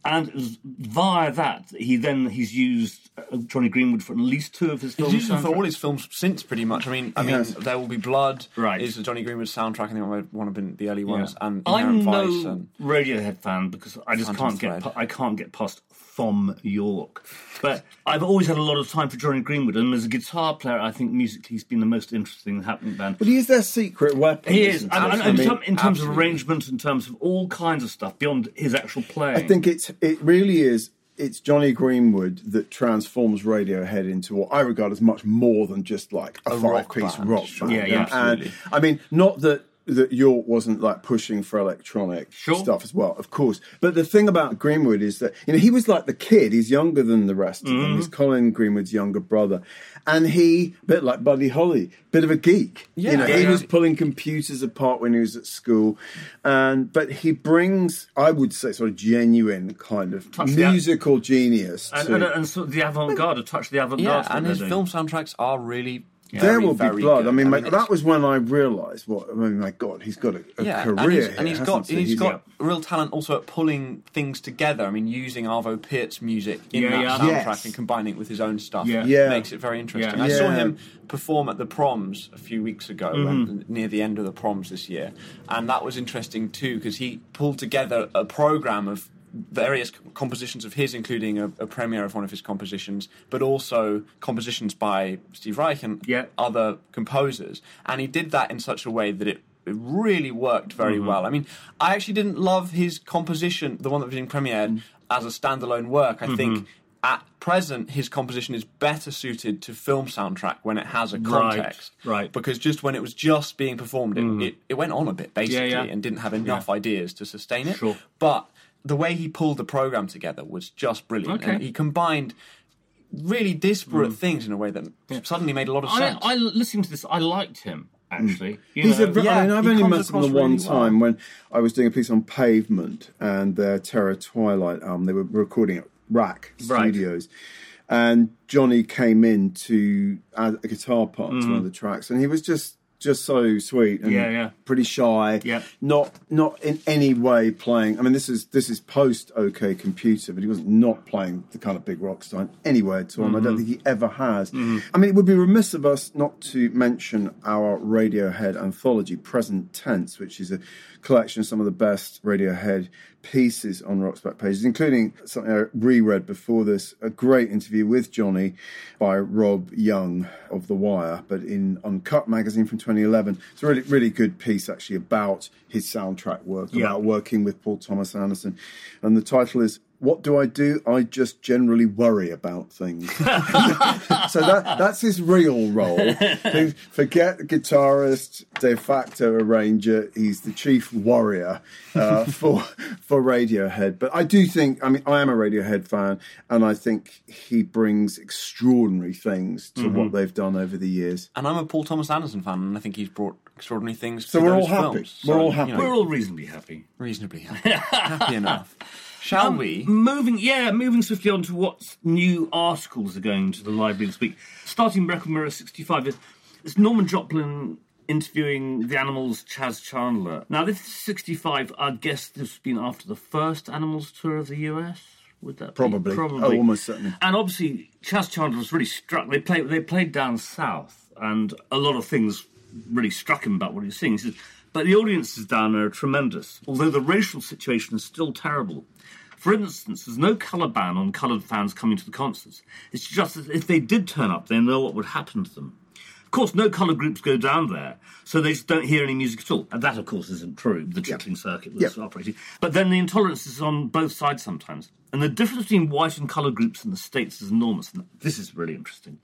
S1: And via that, he then he's used uh, Jonny Greenwood for at least two of his films.
S3: He's
S1: films.
S3: used them for all his films since, pretty much. I mean, I mean,
S2: has.
S3: There Will Be Blood
S1: Right.
S3: is the Jonny Greenwood soundtrack. I think one of been the early ones, and
S1: I'm
S3: Inherent
S1: no
S3: And,
S1: Radiohead fan because I just
S3: Phantom
S1: can't get
S3: Thread.
S1: pa- I can't get past Thom Yorke. But I've always had a lot of time for Jonny Greenwood, and as a guitar player, I think musically he's been the most interesting happening band.
S2: But he is their secret weapon.
S1: He is, and, and-
S2: I mean,
S1: in terms of arrangement, in terms of all kinds of stuff beyond his actual playing.
S2: I think it's it really is. It's Jonny Greenwood that transforms Radiohead into what I regard as much more than just like a,
S3: A rock
S2: five-piece
S3: band,
S2: rock band.
S1: Yeah, yeah,
S2: And,
S3: absolutely.
S2: I mean, not that that Yorke wasn't like pushing for electronic
S1: Sure.
S2: stuff as well, of course. But the thing about Greenwood is that you know he was like the kid. He's younger than the rest
S1: Mm-hmm.
S2: them. He's Colin Greenwood's younger brother, and he, a bit like Buddy Holly, bit of a geek.
S3: Yeah,
S2: you know,
S3: yeah,
S2: he
S3: yeah.
S2: was pulling computers apart when he was at school, and but he brings, I would say, sort of genuine kind of
S1: Touch the-
S2: musical genius.
S1: and,
S2: to,
S1: and, and sort of the avant-garde, a touch of the avant-garde.
S3: yeah, and his
S1: they're
S3: film soundtracks are really.
S2: There will be blood.
S3: good.
S2: I mean, my,
S3: it's-
S2: that was when I realised what. I mean, my God, he's got a, a
S3: yeah,
S2: career
S3: and he's,
S2: here,
S3: and he's
S2: hasn't
S3: got
S2: he?
S3: he's
S2: He's-
S3: got real talent also at pulling things together. I mean, using Arvo Pärt's music in
S1: Yeah,
S3: that
S1: yeah.
S3: soundtrack
S2: Yes.
S3: and combining it with his own stuff
S1: Yeah.
S2: Yeah.
S3: makes it very interesting.
S1: Yeah.
S3: I saw him perform at the Proms a few weeks ago,
S1: Mm-hmm.
S3: and near the end of the Proms this year, and that was interesting too because he pulled together a program of various compositions of his, including a, a premiere of one of his compositions, but also compositions by Steve Reich and
S1: Yeah.
S3: other composers. And he did that in such a way that it, it really worked very
S1: Mm-hmm.
S3: well. I mean, I actually didn't love his composition, the one that was being premiered, mm-hmm. as a standalone work. I mm-hmm. think. at present his composition is better suited to film soundtrack when it has a context.
S1: right.
S3: Because just when it was just being performed, it, mm-hmm. it, it went on a bit basically
S1: yeah.
S3: and didn't have enough ideas to sustain it.
S1: Sure.
S3: But the way he pulled the program together was just brilliant.
S1: Okay.
S3: And he combined really disparate mm. things in a way that suddenly made a lot of sense.
S1: I listened to this. I liked him actually. Mm. You
S2: He's
S1: know,
S2: a,
S3: yeah,
S2: I mean, I've only met him
S3: across
S2: the one
S3: really well.
S2: time when I was doing a piece on Pavement and their Terror Twilight album. They were recording at RAK
S1: Right.
S2: Studios. And Jonny came in to add a guitar part to one of mm. the tracks, and he was just just so sweet and
S1: Mm-hmm. Yeah, yeah.
S2: pretty shy.
S1: Yeah.
S2: Not not in any way playing. I mean, this is this is post OK Computer, but he was not playing the kind of big rock star anywhere at all. And I
S1: Mm-hmm.
S2: don't think he ever has. I mean, it would be remiss of us not to mention our Radiohead anthology, Present Tense, which is a collection of some of the best Radiohead pieces on Rock's back pages, including something I reread before this, a great interview with Jonny by Rob Young of The Wire, but in Uncut magazine from 2011. It's a really, really good piece actually about his soundtrack work,
S1: Yeah.
S2: about working with Paul Thomas Anderson. And the title is what do I do? I just generally worry about things. so that that's his real role. Who- Forget guitarist, de facto arranger. He's the chief warrior uh, for for Radiohead. But I do think, I mean, I am a Radiohead fan, and I think he brings extraordinary things to what they've done over the years.
S3: and I'm a Paul Thomas Anderson fan, and I think he's brought extraordinary things
S2: So
S3: to
S2: we're all happy.
S3: films.
S2: We're all
S3: you
S2: happy.
S3: know,
S1: we're all reasonably happy.
S3: reasonably happy. happy enough. Shall
S1: Um,
S3: we?
S1: Moving, yeah, moving swiftly on to what new articles are going to the library this week. Starting Record Mirror 65, it's- it's Norman Jopling interviewing the Animals' Chas Chandler. Now, this is 65, I guess this has been after the first Animals tour of the US. Would that be?
S2: Probably.
S1: Probably.
S2: Oh, almost certainly.
S1: And obviously, Chas Chandler was really struck. They played, they played down south, and a lot of things really struck him about what he was seeing. He says, but the audiences down there are tremendous, although the racial situation is still terrible. For instance, there's no colour ban on coloured fans coming to the concerts. It's just that if they did turn up, they know what would happen to them. Of course, no colour groups go down there, so they just don't hear any music at all. And that, of course, isn't true. The chitlin circuit was
S2: Yeah.
S1: operating. But then the intolerance is on both sides sometimes. And the difference between white and colour groups in the States is enormous. And this is really interesting.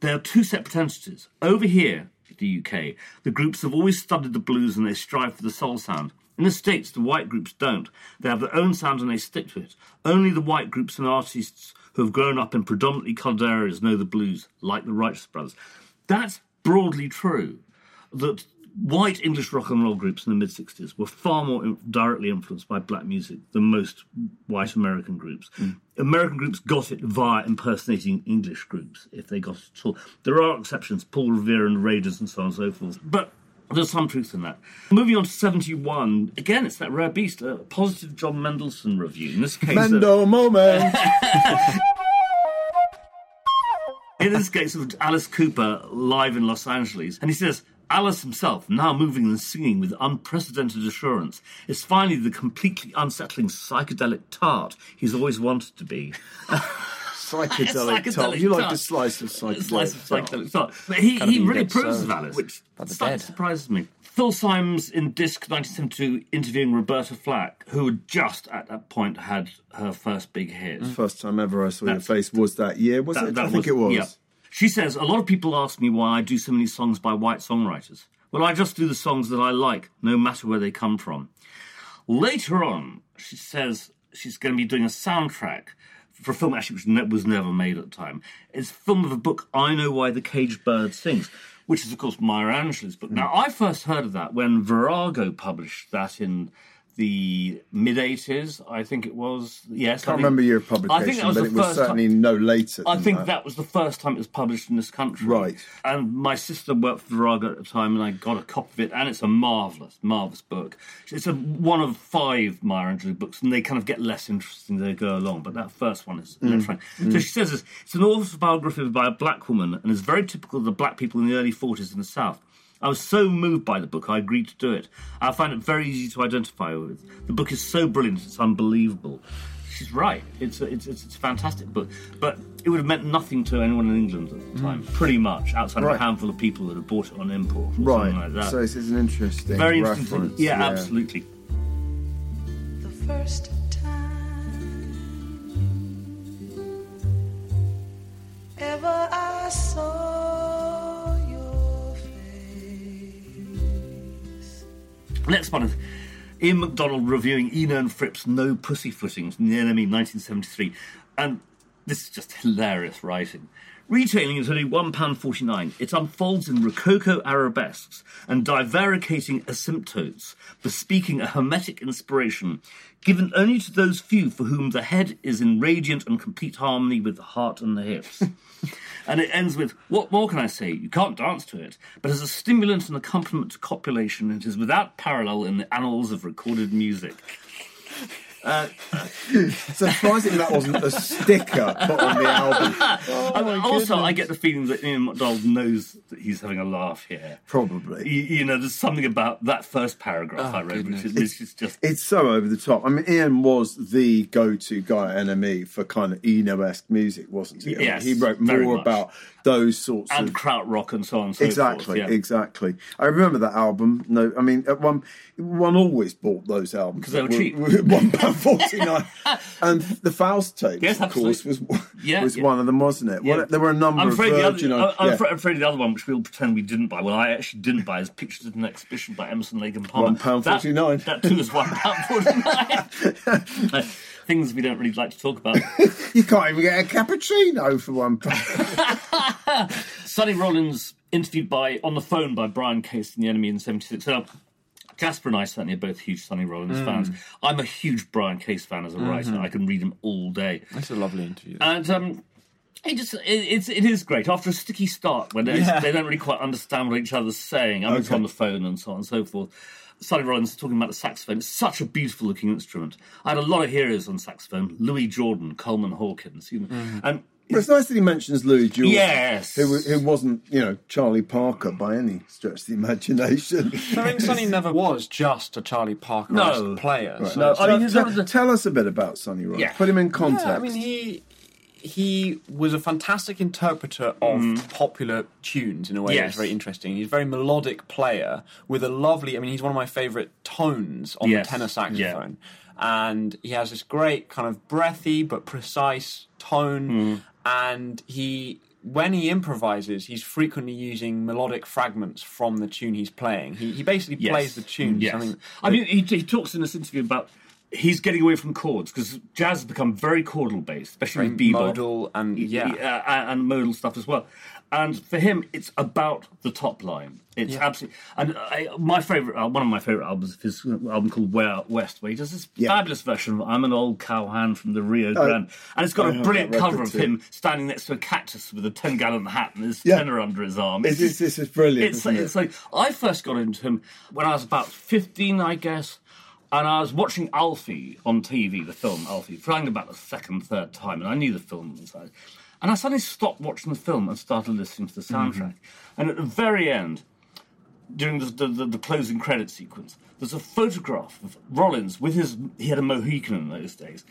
S1: There are two separate entities. Over here, the UK, the groups have always studied the blues and they strive for the soul sound. In the States, the white groups don't. They have their own sound and they stick to it. Only the white groups and artists who have grown up in predominantly coloured areas know the blues, like the Righteous Brothers. That's broadly true. That white English rock and roll groups in the mid 60s were far more directly influenced by black music than most white American groups. Hmm. American groups got it via impersonating English groups, if they got it at all. There are exceptions, Paul Revere and Raiders and so on and so forth. But there's some truth in that. Moving on to 71, again, it's that rare beast, a positive John Mendelsohn review. In this case, of-
S2: Mendo moment.
S1: in this case of Alice Cooper live in Los Angeles, and he says, Alice himself, now moving and singing with unprecedented assurance, is finally the completely unsettling psychedelic tart he's always wanted to be.
S2: psychedelic,
S1: Psychedelic
S2: top. You like the slice of psychedelic.
S1: A slice of
S2: tart.
S1: psychedelic tart. But he,
S3: Kind of
S1: he really
S3: proves
S1: approves
S3: served
S1: of Alice, which slightly surprises me. Phil Symes in Disc 1972 interviewing Roberta Flack, who had just at that point had her first big hit.
S2: First time ever I saw your face was that year, was
S1: That-
S2: it?
S1: that
S2: I think it was.
S1: Yeah. She says, A lot of people ask me why I do so many songs by white songwriters. Well, I just do the songs that I like, no matter where they come from. Later on, she says she's going to be doing a soundtrack for a film actually which was never made at the time. It's a film of a book, I Know Why the Caged Bird Sings, which is, of course, Maya Angelou's book. Now, I first heard of that when Virago published that in the mid 80s, I think it was. Yes. I
S2: Can't
S1: think-
S2: remember your
S1: I
S2: publication,
S1: think that was
S2: but it was
S1: first time-
S2: certainly no later.
S1: I think
S2: that.
S1: that was the first time it was published in this country.
S2: Right.
S1: And my sister worked for Virago at the time, and I got a copy of it, and it's a marvelous, marvelous book. It's a, one of five Maya Angelou books, and they kind of get less interesting as they go along. But that first one is
S2: Mm.
S1: electrifying. So she says this: it's an autobiography by a black woman, and is very typical of the black people in the early forties in the South. I was so moved by the book, I agreed to do it. I find it very easy to identify with. The book is so brilliant, it's unbelievable. She's right. It's a, it's, it's, a fantastic book. But it would have meant nothing to anyone in England at the time, mm. pretty much, outside
S2: right.
S1: of a handful of people that had bought it on import or
S2: right.
S1: something like that.
S2: So it's, it's an interesting
S1: Very interesting
S2: reference.
S1: Yeah, yeah, absolutely.
S6: The first time ever I saw
S1: Next one is Ian MacDonald reviewing Eno and Fripp's No Pussyfooting from The NME 1973. And this is just hilarious writing. Retailing is only £1.49. It unfolds in rococo arabesques and divaricating asymptotes, bespeaking a hermetic inspiration given only to those few for whom the head is in radiant and complete harmony with the heart and the hips. and it ends with, What more can I say? You can't dance to it, but as a stimulant and accompaniment to copulation, it is without parallel in the annals of recorded music.
S2: Uh, Surprising that wasn't a sticker put on the album.
S1: Oh, and also, I get the feeling that Ian MacDonald knows that he's having a laugh here.
S2: Probably.
S1: You, you know, there's something about that first paragraph
S3: Oh,
S1: I wrote, which is,
S3: goodness.
S1: which is just.
S2: It's so over the top. I mean, Ian was the go-to guy at NME for kind of Eno-esque music, wasn't he? I mean,
S1: Yes,
S2: he wrote
S1: very
S2: more
S1: much.
S2: about those sorts
S1: And
S2: of
S1: krautrock and so on and so
S2: exactly,
S1: forth. yeah.
S2: exactly. I remember that album. No, I mean, at one one always bought those albums
S1: because they were cheap.
S2: One pound forty nine, and the Faust tapes,
S1: Yes,
S2: of course, was
S1: Yeah,
S2: was
S1: yeah.
S2: one of them, wasn't it?
S1: Yeah.
S2: Well, there were a number
S1: I'm
S2: of
S1: afraid, the other, I'm
S2: yeah.
S1: afraid, afraid the other one, which we'll pretend we didn't buy, well, I actually didn't buy, is Pictures of an Exhibition by Emerson, Lake and Palmer.
S2: One pound
S1: That-
S2: 49.
S1: That, too is one pound forty nine. Things we don't really like to talk about.
S2: You can't even get a cappuccino for one pound.
S1: Sonny Rollins interviewed by on the phone by Brian Case in The NME in '76. Now, Jasper and I certainly are both huge Sonny Rollins
S3: Mm.
S1: fans. I'm a huge Brian Case fan as a writer.
S3: Mm-hmm.
S1: I can read him all day.
S3: That's a lovely interview.
S1: And um, it just it, it's it is great after a sticky start when it's-
S3: Yeah.
S1: they don't really quite understand what each other's saying. I'm
S2: Okay.
S1: on the phone and so on and so forth. Sonny Rollins talking about the saxophone. It's such a beautiful looking instrument. I had a lot of heroes on saxophone: Louis Jordan, Coleman Hawkins, you know,
S3: Mm-hmm.
S1: and.
S2: But it's nice that he mentions Louis Jordan.
S1: Yes.
S2: Who, who wasn't, you know, Charlie Parker by any stretch of the imagination.
S3: I mean, Sonny never was just a Charlie Parker
S1: No.
S3: player. So
S1: No, I mean,
S2: tell,
S1: sort the-
S2: tell us a bit about Sonny Rollins.
S1: Yeah.
S2: Put him in context.
S3: Yeah, I mean, he he was a fantastic interpreter of mm. popular tunes in a way
S1: Yes.
S3: that's very interesting. He's a very melodic player with a lovely. I mean, he's one of my favourite tones on
S1: Yes,
S3: the tenor saxophone, yeah. and he has this great kind of breathy but precise tone, mm. and he. When he improvises, he's frequently using melodic fragments from the tune he's playing. He, he basically
S1: Yes.
S3: plays the tune.
S1: Yes.
S3: I mean,
S1: I mean, he, he talks in this interview about he's getting away from chords because jazz has become very chordal based, especially with bebop.
S3: modal and yeah.
S1: uh, and modal stuff as well. And for him, it's about the top line. It's
S3: Yeah.
S1: absolutely. And I, my favorite, uh, one of my favorite albums, is his album called Out West, where he does this
S2: Yeah.
S1: fabulous version of "I'm an Old Cowhand from the Rio Grande," and it's got
S2: I
S1: a brilliant cover of him standing next to a cactus with a ten gallon hat and his
S2: Yeah.
S1: tenor under his arm.
S2: It's, it's, this is brilliant.
S1: It's,
S2: it?
S1: it's like I first got into him when I was about fifteen, I guess, and I was watching Alfie on TV, the film Alfie, for about the second, third time, and I knew the film was like, and I suddenly stopped watching the film and started listening to the mm-hmm. soundtrack. And at the very end, during the, the, the, the closing credit sequence, there's a photograph of Rollins with his he had a Mohican in those days.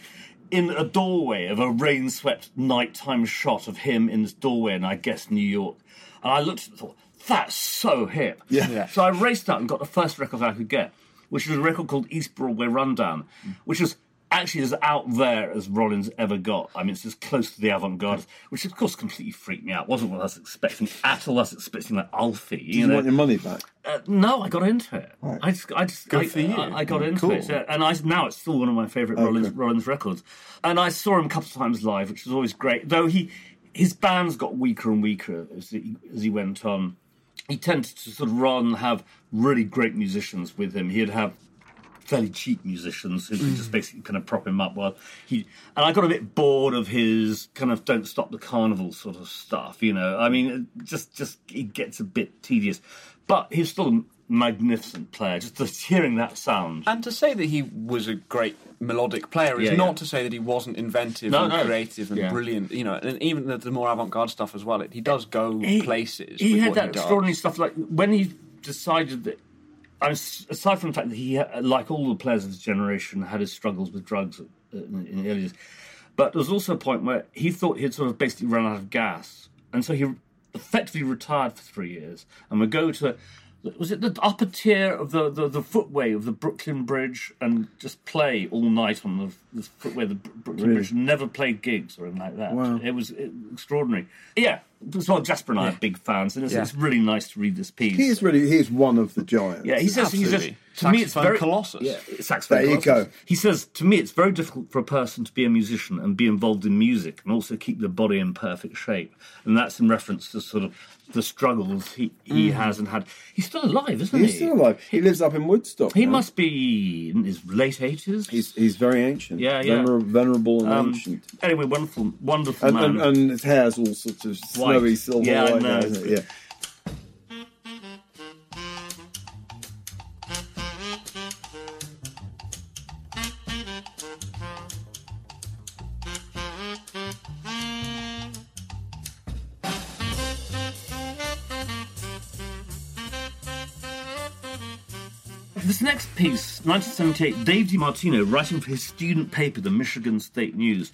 S1: In a doorway of a rain-swept nighttime shot of him in this doorway in, I guess, New York. And I looked at it and thought, that's so hip.
S2: Yeah. Yeah.
S1: So I raced out and got the first record I could get, which was a record called East Broadway Rundown, which was actually as out there as Rollins ever got. I mean, it's as close to the avant-garde, which of course completely freaked me out. wasn't what I was expecting at all. I was expecting like Alfie.
S2: Did
S1: You
S2: you
S1: know?
S2: want your money back?
S1: Uh, no, I got into it. I just, I just,
S3: Good
S1: I,
S3: for you.
S1: I, I got
S3: Yeah,
S1: into
S3: cool.
S1: it, So- and I now it's still one of my favourite Rollins, Rollins records. And I saw him a couple of times live, which was always great. Though he, his bands got weaker and weaker as he, as he went on. He tended to sort of rather than have really great musicians with him, he'd have fairly cheap musicians who just mm. basically kind of prop him up while he and I got a bit bored of his kind of don't stop the carnival sort of stuff you know? I mean it just just it gets a bit tedious but he's still magnificent player just, just hearing that sound
S3: And to say that he was a great melodic player is
S1: Yeah,
S3: not
S1: yeah.
S3: to say that he wasn't inventive
S1: No,
S3: and
S1: no.
S3: creative and
S1: Yeah.
S3: brilliant. You know, and even the, the more avant-garde stuff as well. It, he does go
S1: he,
S3: places.
S1: He had that
S3: he
S1: extraordinary stuff. Like when he decided that, I was, aside from the fact that he, uh, like all the players of his generation, had his struggles with drugs in, in the early years, but there was also a point where he thought he'd sort of basically run out of gas, and so he effectively retired for three years and would go to. Was it the upper tier of the, the, the footway of the Brooklyn Bridge and just play all night on the, the footway of the Br- Brooklyn Bridge? Never played gigs or anything like that.
S2: Wow.
S1: It was extraordinary. Yeah, well, Jasper and I are big fans, and it's,
S3: Yeah.
S1: it's really nice to read this piece.
S2: He is really he is one of the giants.
S1: yeah, he says, he says
S3: Absolutely.
S1: to me it's very
S3: colossus.
S1: Yeah, saxophone
S2: There you
S1: colossus.
S2: go.
S1: He says to me it's very difficult for a person to be a musician and be involved in music and also keep the body in perfect shape, and that's in reference to sort of the struggles he, he has and had. He's still alive, isn't he?
S2: He's still alive. He lives up in Woodstock.
S1: He
S2: now.
S1: must be in his late eighties.
S2: He's he's very ancient.
S1: Yeah, yeah.
S2: Vener- venerable and
S1: um,
S2: ancient.
S1: anyway, wonderful, wonderful
S2: And,
S1: man.
S2: and, and his hair's all sorts of
S1: White.
S2: Snowy silver
S1: Yeah, I
S2: white.
S1: know.
S2: now, isn't it? Yeah.
S1: This next piece, 1978, Dave DiMartino writing for his student paper, the Michigan State News,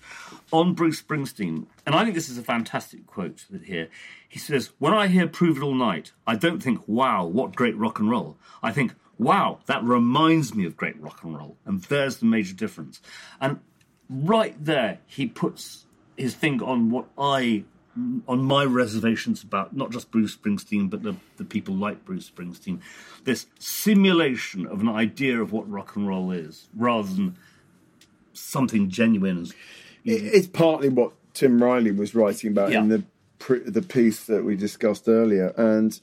S1: on Bruce Springsteen. And I think this is a fantastic quote that here. He says, When I hear Prove It All Night, I don't think, wow, what great rock and roll. I think, wow, that reminds me of great rock and roll. And there's the major difference. And right there, he puts his finger on what I on my reservations about not just Bruce Springsteen, but the, the people like Bruce Springsteen, this simulation of an idea of what rock and roll is, rather than something genuine.
S2: It- It's partly what Tim Riley was writing about in the the piece that we discussed earlier, and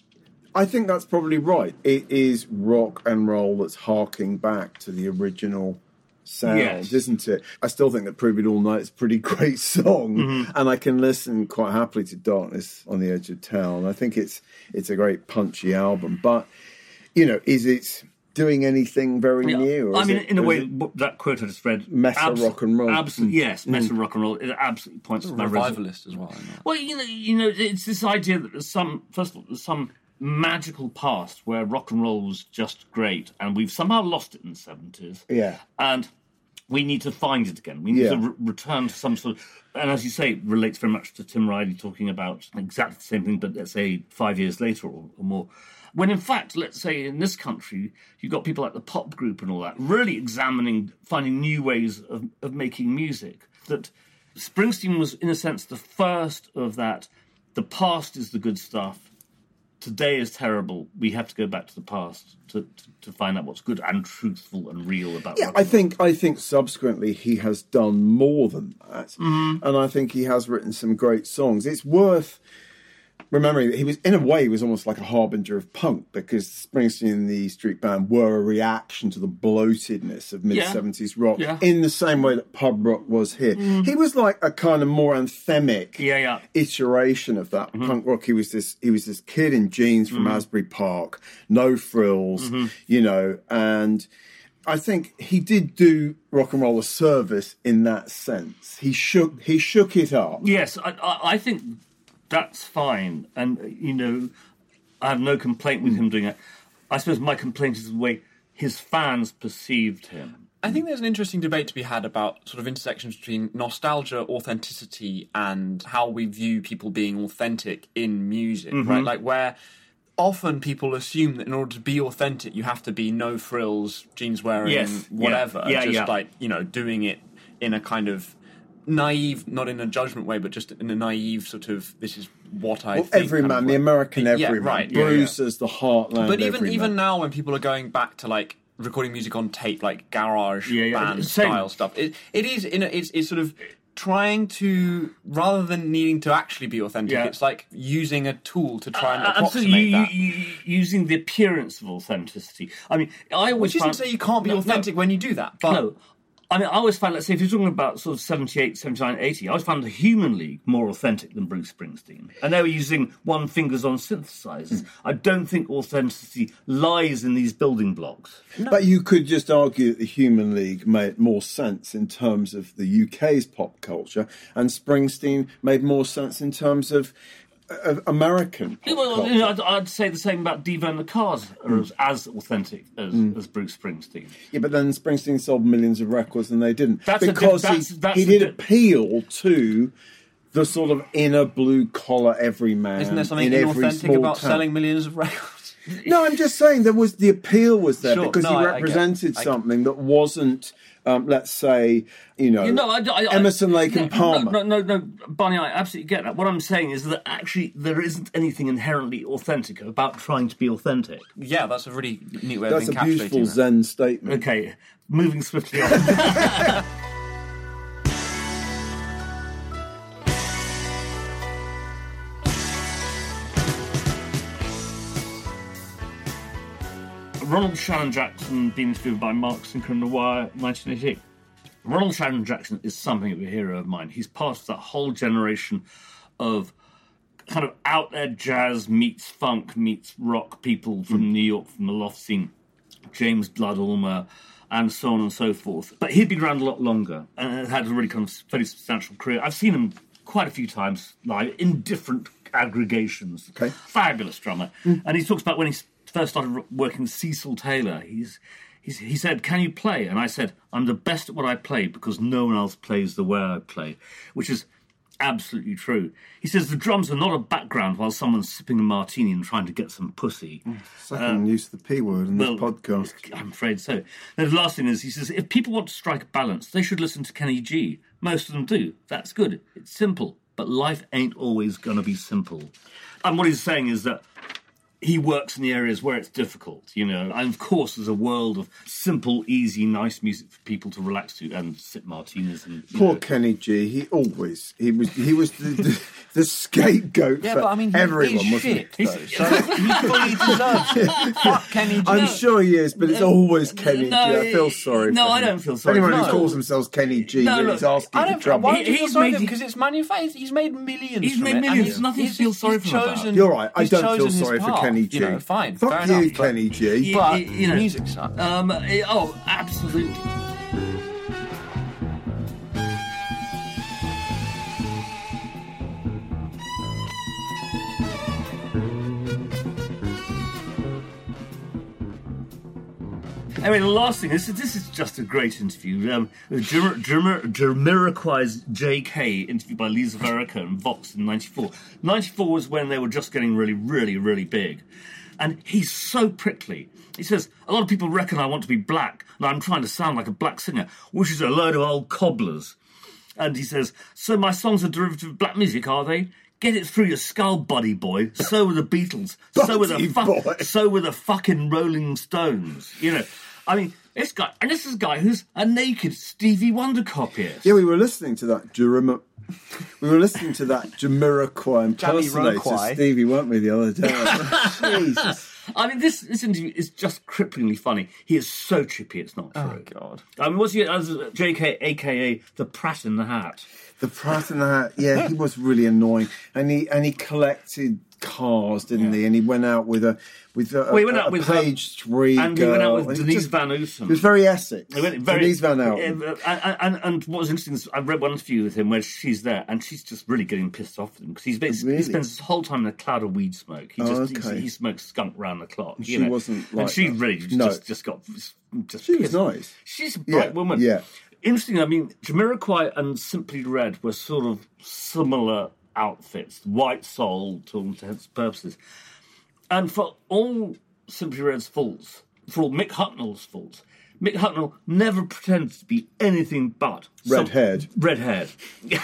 S2: I think that's probably right. It is rock and roll that's harking back to the original sound,
S1: Yes.
S2: isn't it? I still think that "Prove It All Night" is a pretty great song,
S1: Mm-hmm.
S2: and I can listen quite happily to "Darkness on the Edge of Town." I think it's it's a great punchy album, but you know, is it doing anything very new? or
S1: I mean,
S2: it-
S1: in a way, that quote I just read,
S2: Meta rock and roll.
S1: Absolutely, hmm. yes, meta hmm. rock and roll. It absolutely points to my res-
S3: Revivalist as well.
S1: Well, you know, you know, it's this idea that there's some first of all, there's some magical past where rock and roll was just great, and we've somehow lost it in the seventies.
S2: Yeah.
S1: and we need to find it again. We need
S2: Yeah.
S1: to re- return to some sort of, and as you say, it relates very much to Tim Riley talking about exactly the same thing, but let's say five years later or, or more. When in fact, let's say in this country, you've got people like the pop group and all that really examining, finding new ways of, of making music. That Springsteen was, in a sense, the first of that. The past is the good stuff. Today is terrible. We have to go back to the past to, to, to find out what's good and truthful and real about.
S2: Yeah, I think I think subsequently he has done more than that,
S1: Mm-hmm.
S2: and I think he has written some great songs. It's worth remembering that he was, in a way, he was almost like a harbinger of punk because Springsteen and the Street Band were a reaction to the bloatedness of mid seventies rock,
S1: Yeah.
S2: in the same way that pub rock was here. Mm. He was like a kind of more anthemic,
S1: Yeah, yeah.
S2: iteration of that mm-hmm. punk rock. He was this he was this kid in jeans from mm-hmm. Asbury Park, no frills, mm-hmm. you know, and I think he did do rock and roll a service in that sense. He shook he shook it up.
S1: Yes, I, I, I think that's fine, and you know, I have no complaint with him doing it. I suppose my complaint is the way his fans perceived him.
S3: I think there's an interesting debate to be had about sort of intersections between nostalgia, authenticity, and how we view people being authentic in music,
S1: Mm-hmm.
S3: right? Like where often people assume that in order to be authentic, you have to be no frills, jeans wearing,
S1: Yes, yeah,
S3: whatever,
S1: yeah,
S3: just
S1: yeah.
S3: like you know doing it in a kind of naive, not in a judgment way, but just in a naive sort of this is what I
S2: Well,
S3: think. kind
S2: everyman,
S3: of
S2: the
S3: way.
S2: American
S3: Yeah,
S2: everyman.
S3: right, yeah,
S2: Bruce as the heartland.
S3: but even
S2: everyman.
S3: even now when people are going back to like recording music on tape like garage
S1: Yeah, yeah,
S3: band
S1: same.
S3: style stuff it, it is in a, it's, it's sort of trying to rather than needing to actually be authentic
S1: Yeah.
S3: it's like using a tool to try and
S1: Uh,
S3: approximate
S1: absolutely, you,
S3: that
S1: you, you, using the appearance of authenticity. I mean, I always
S3: which isn't to say you can't be
S1: No, no.
S3: authentic when you do that but
S1: No. I mean, I always found, let's say, if you're talking about sort of 78, 79, 80, I always found the Human League more authentic than Bruce Springsteen. And they were using one fingers on synthesizers. Hmm. I don't think authenticity lies in these building blocks.
S2: But you could just argue that the Human League made more sense in terms of the UK's pop culture, and Springsteen made more sense in terms of, of American pop
S1: Well, you know, I'd, I'd say the same about Devo and the Cars are mm. as, as authentic as, mm. as Bruce Springsteen.
S2: Yeah, but then Springsteen sold millions of records and they didn't.
S1: That's a diff-
S2: because
S1: that's-
S2: he, he did
S1: di-
S2: appeal to the sort of inner blue collar everyman.
S3: isn't there something
S2: in
S3: inauthentic about
S2: town.
S3: selling millions of records
S2: No, I'm just saying there was the appeal was there
S3: Sure.
S2: because
S3: No,
S2: he
S3: I- I get-
S2: represented
S3: I-
S2: something that wasn't, um, let's say, you know,
S1: You know, I, I, I-
S2: Emerson, Lake, and Palmer.
S1: No, no, no, Barney, I absolutely get that. What I'm saying is that actually there isn't anything inherently authentic about trying to be authentic.
S3: Yeah, that's a really neat way
S2: That's
S3: of
S2: a
S3: encapsulating
S2: beautiful
S3: that.
S2: Zen statement.
S1: Okay, moving swiftly on. Ronald Shannon Jackson being interviewed by Mark Sinker in The Wire, 1988. Ronald Shannon Jackson is something of a hero of mine. He's part of that whole generation of kind of out there jazz meets funk meets rock people from hmm. New York, from the loft scene. James Blood Ulmer, and so on and so forth. But he'd been around a lot longer and had a really kind of fairly substantial career. I've seen him quite a few times live in different aggregations.
S2: Okay.
S1: Fabulous drummer. Hmm. And he talks about when he first started working with Cecil Taylor. He's, he's, he said, Can you play? And I said, I'm the best at what I play because no one else plays the way I play, which is absolutely true. He says the drums are not a background while someone's sipping a martini and trying to get some pussy.
S2: Mm, uh, second use of the P word in this podcast.
S1: I'm afraid so. Then the last thing is, he says, if people want to strike a balance, they should listen to Kenny G. Most of them do. That's good. It's simple. But life ain't always going to be simple. And what he's saying is that he works in the areas where it's difficult, you know. And of course, there's a world of simple, easy, nice music for people to relax to and sip martinis and.
S2: Poor
S1: know.
S2: Kenny G. He always he was he was the, the, the scapegoat
S3: Yeah,
S2: for
S3: but I mean,
S2: everyone,
S3: is
S2: wasn't
S3: shit,
S2: he?
S3: though, so he fully deserves it. Fuck Kenny G.
S2: I'm sure he is, but it's always Kenny
S1: no,
S2: G. I feel sorry.
S1: no,
S2: for
S1: I don't feel sorry
S2: Anyone
S1: for
S2: who calls themselves Kenny G
S1: No,
S2: really
S1: look,
S2: is asking
S3: I
S2: for
S3: don't.
S2: trouble.
S3: Why don't you
S1: He-
S3: feel
S1: he's
S3: sorry
S1: made
S3: for him?
S1: the-
S3: Because it's manufactured. He's made millions.
S1: He's
S3: from
S1: made
S3: it,
S1: millions.
S3: he's-
S1: Nothing to
S3: he's-
S1: feel
S3: he's
S1: sorry for him about.
S2: You're right. I don't feel sorry for
S3: path,
S2: Kenny G.
S3: You know, fine.
S2: Fuck
S3: fair
S2: you,
S3: enough, but-
S2: Kenny G.
S1: Y-
S3: But
S1: y- you know,
S3: music sucks.
S1: Um, eh, oh, absolutely. Anyway, the last thing this is this is just a great interview. Um, Jam- Jam- Jamiroquai's J.K. interviewed by Lisa Verrico and Vox in '94. '94 was when they were just getting really, really, really big, and he's so prickly. He says a lot of people reckon I want to be black, and I'm trying to sound like a black singer, which is a load of old cobblers. And he says, "So my songs are derivative of black music, are they?" Get it through your skull, buddy boy. So were the Beatles. so were the
S2: boy.
S1: so were the fucking Rolling Stones. You know, I mean, this guy, and this is a guy who's a naked Stevie Wonder copyist.
S2: Yeah, we were listening to that Jerima. We were listening to that Jamiroquai impersonator
S3: Jamiroquai.
S2: Stevie, weren't we, the other day? Jesus.
S1: I mean, this this interview is just cripplingly funny. He is so trippy, it's not true.
S3: Oh God.
S1: I mean, what's he as J.K. aka the Pratt in the Hat?
S2: The Pratt in the Hat, yeah, he was really annoying, and he and he collected cars, didn't he? And he went out with a with a,
S1: he went out with
S2: page three
S1: and
S2: girl.
S1: he went out with Denise
S2: just-
S1: Van Outen.
S2: He was very Essex.
S1: He went very,
S2: Denise Van Outen.
S1: Uh, and, and, and what was interesting is I read one interview with him where she's there and she's just really getting pissed off with him because he's basically,
S2: Really?
S1: he spends his whole time in a cloud of weed smoke. He
S2: Oh,
S1: just
S2: okay.
S1: he, he smokes skunk round the clock.
S2: She
S1: know.
S2: wasn't
S1: and she
S2: that.
S1: really just,
S2: No.
S1: just just got just.
S2: She was nice.
S1: She's a bright
S2: Yeah,
S1: woman.
S2: yeah.
S1: Interesting. I mean, Jamiroquai and Simply Red were sort of similar outfits, white soul to all intents and purposes. And for all Simply Red's faults, for all Mick Hucknall's faults, Mick Hucknall never pretends to be anything but
S2: Red-haired.
S1: red-haired,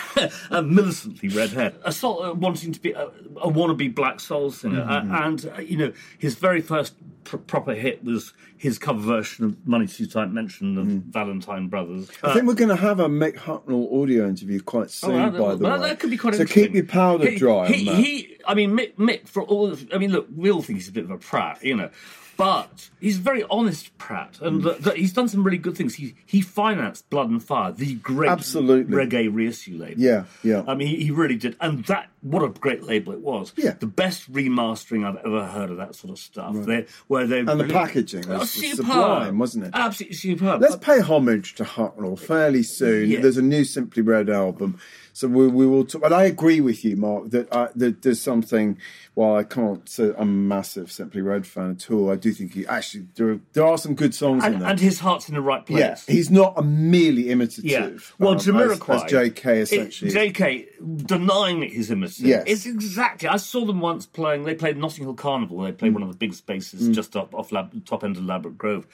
S1: a militantly red-haired, a soul, uh, wanting to be a, a wannabe black soul singer,
S2: Mm-hmm.
S1: uh, and uh, you know his very first pr- proper hit was his cover version of "Money Too Tight" mention of
S2: Mm.
S1: Valentine Brothers.
S2: I think we're going to have a Mick Hucknall audio interview quite soon,
S1: Oh,
S2: by the
S1: well,
S2: way.
S1: that could be quite
S2: so keep your powder
S1: He-
S2: dry
S1: He, he, I mean, Mick, Mick, for all of, I mean, look, we all think he's a bit of a prat, you know, but he's a very honest prat, and mm. that he's done some really good things. He he financed Blood and Fire, the great
S2: Absolutely.
S1: reggae reissue label.
S2: Yeah, yeah.
S1: I mean, he, he really did, and that what a great label it was.
S2: Yeah.
S1: the best remastering I've ever heard of that sort of stuff. They, where they
S2: And the packaging was- was sublime, wasn't it?
S1: Absolutely superb.
S2: Let's pay homage to Hucknall fairly soon.
S1: Yeah.
S2: There's a new Simply Red album. So we, we will talk. But I agree with you, Mark, that, uh, that there's something, while I can't say I'm a massive Simply Red fan at all, I do think he actually, there are, there are some good songs in
S1: and,
S2: there.
S1: and his heart's in the right place.
S2: yeah, he's not a merely imitative.
S1: Yeah. Well,
S2: um, as-
S1: Jamiroquai.
S2: as, JK essentially.
S1: It, JK denying that he's imitative Harrison.
S2: Yes.
S1: It's exactly. I saw them once playing. They played Notting Hill Carnival. They played one of the big spaces just up off Lab, top end of Ladbroke Grove,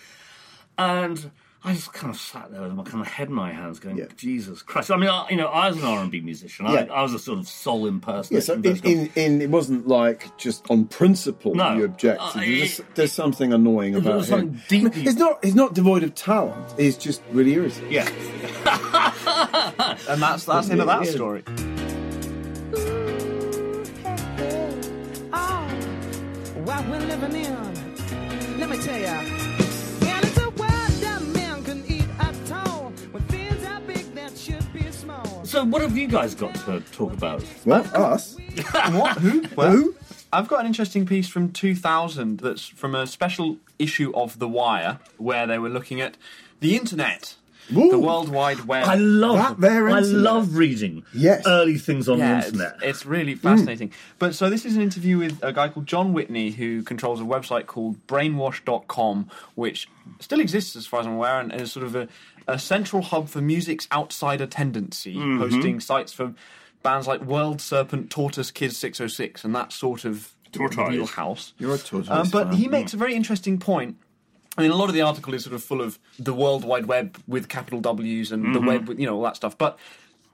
S1: and I just kind of sat there with my kind of head in my hands, going,
S2: Yeah.
S1: "Jesus Christ!" I mean, I, you know, I was an R and B musician.
S2: Yeah.
S1: I, I was a sort of soul
S2: Yeah,
S1: impersonator.
S2: so in, in, in, it wasn't like just on principle
S1: No.
S2: you objected.
S1: Uh,
S2: You just- there's something annoying
S1: There
S2: about
S1: was
S2: him.
S1: something deeply-
S2: He's not. He's not devoid of talent. He's just really irritating.
S1: yeah,
S3: And that's that's the end of that
S2: Yeah.
S3: story.
S6: We're living in. Let me tell ya. And it's a world that man can eat at all. When things are big that should be small.
S1: So, what have you guys got to talk about?
S2: Well, us.
S3: what? Who? Well,
S2: Who?
S3: I've got an interesting piece from 2000 that's from a special issue of The Wire where they were looking at the internet, the World Wide Web.
S1: I love
S2: That there
S1: I
S2: internet.
S1: love reading
S2: Yes.
S1: early things on
S3: yeah,
S1: the internet.
S3: it's really fascinating. But so this is an interview with a guy called John Whitney who controls a website called brainwashed.com, which still exists as far as I'm aware and is sort of a, a central hub for music's outsider tendency, hosting sites for bands like World Serpent, Tortoise, Kids 606 and that sort of
S1: Tortoise.
S3: wheelhouse.
S2: You're a tortoise
S3: Um, but he makes a very interesting point. I mean, a lot of the article is sort of full of the World Wide Web with capital W's and the mm-hmm. web with, you know, all that stuff. But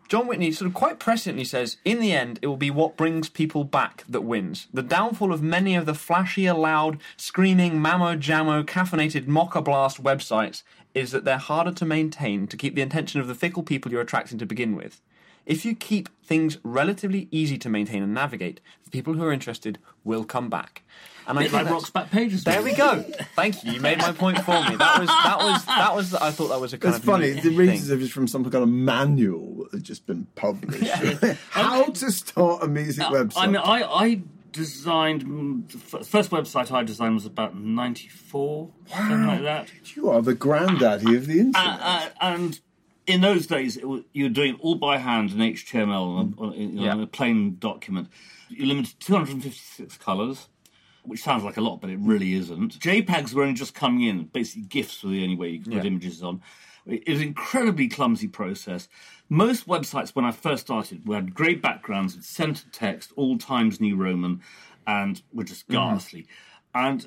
S3: John Whitney sort of quite presciently says, in the end, it will be what brings people back that wins. The downfall of many of the flashier, loud, screaming, mammo jammo, caffeinated mocha blast websites is that they're harder to maintain to keep the attention of the fickle people you're attracting to begin with. If you keep things relatively easy to maintain and navigate, the people who are interested will come back. And
S1: Bit
S3: think
S1: like Rock's back pages.
S3: there we go. Thank you. You made my point for me. That was that was that was. I thought that was a kind
S2: It's
S3: of
S2: funny.
S3: unique
S2: The
S3: thing.
S2: reasons of it's from some kind of manual that had just been published. How to start a music website?
S1: I mean, I, I designed mm, the first website I designed was about '94, something like that.
S2: you are the granddaddy of the internet.
S1: Uh, uh, and in those days, it was, you were doing all by hand in HTML on a, on, you know,
S3: Yeah.
S1: on a plain document. You're limited to 256 colours, which sounds like a lot, but it really isn't. JPEGs were only just coming in. Basically, GIFs were the only way you could put
S3: Yeah.
S1: images on. It was an incredibly clumsy process. Most websites, when I first started, had grey backgrounds with centered text, all Times New Roman, and were just
S3: Mm-hmm.
S1: ghastly. And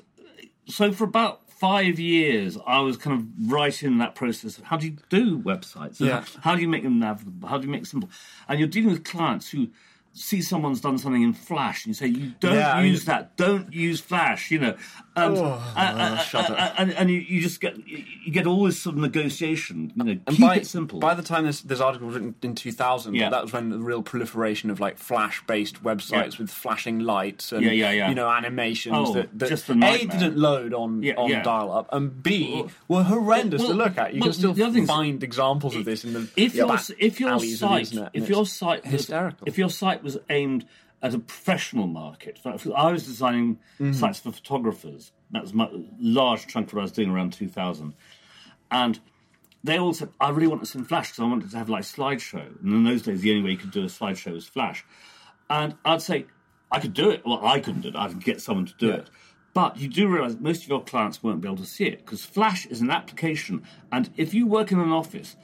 S1: so for about five years, I was kind of right in that process of how do you do websites?
S3: Yeah.
S1: How do you make them navigable? How do you make it simple? And you're dealing with clients who see someone's done something in Flash, and you say, "You don't
S3: Yeah, I mean-
S1: use that. Don't use Flash." You know, and
S3: Oh,
S1: and, and-
S3: shudder.
S1: and, and you, you just get you get all this sort of negotiation. You know,
S3: And
S1: keep
S3: by,
S1: it simple.
S3: By the time this, this article was written in 2000,
S1: Yeah.
S3: that was when the real proliferation of like flash-based websites
S1: Yeah.
S3: with flashing lights and you know animations
S1: Oh,
S3: that, that
S1: just a
S3: didn't load on on dial-up and b were horrendous
S1: Well,
S3: to look at. You
S1: well,
S3: can still
S1: thing is-
S3: find examples of this in the
S1: if your
S3: back
S1: if your
S3: alleys of the
S1: site
S3: internet,
S1: if your site was,
S3: hysterical.
S1: if your site was aimed at a professional market, I was designing
S3: Mm-hmm.
S1: sites for photographers. That was my large chunk of what I was doing around 2000, and they all said, "I really want this in Flash because I wanted to have like slideshow." And in those days, the only way you could do a slideshow was Flash. And I'd say, I could do it. Well, I couldn't do it. I'd get someone to do it. But you do realize most of your clients won't be able to see it because Flash is an application. And if you work in an office,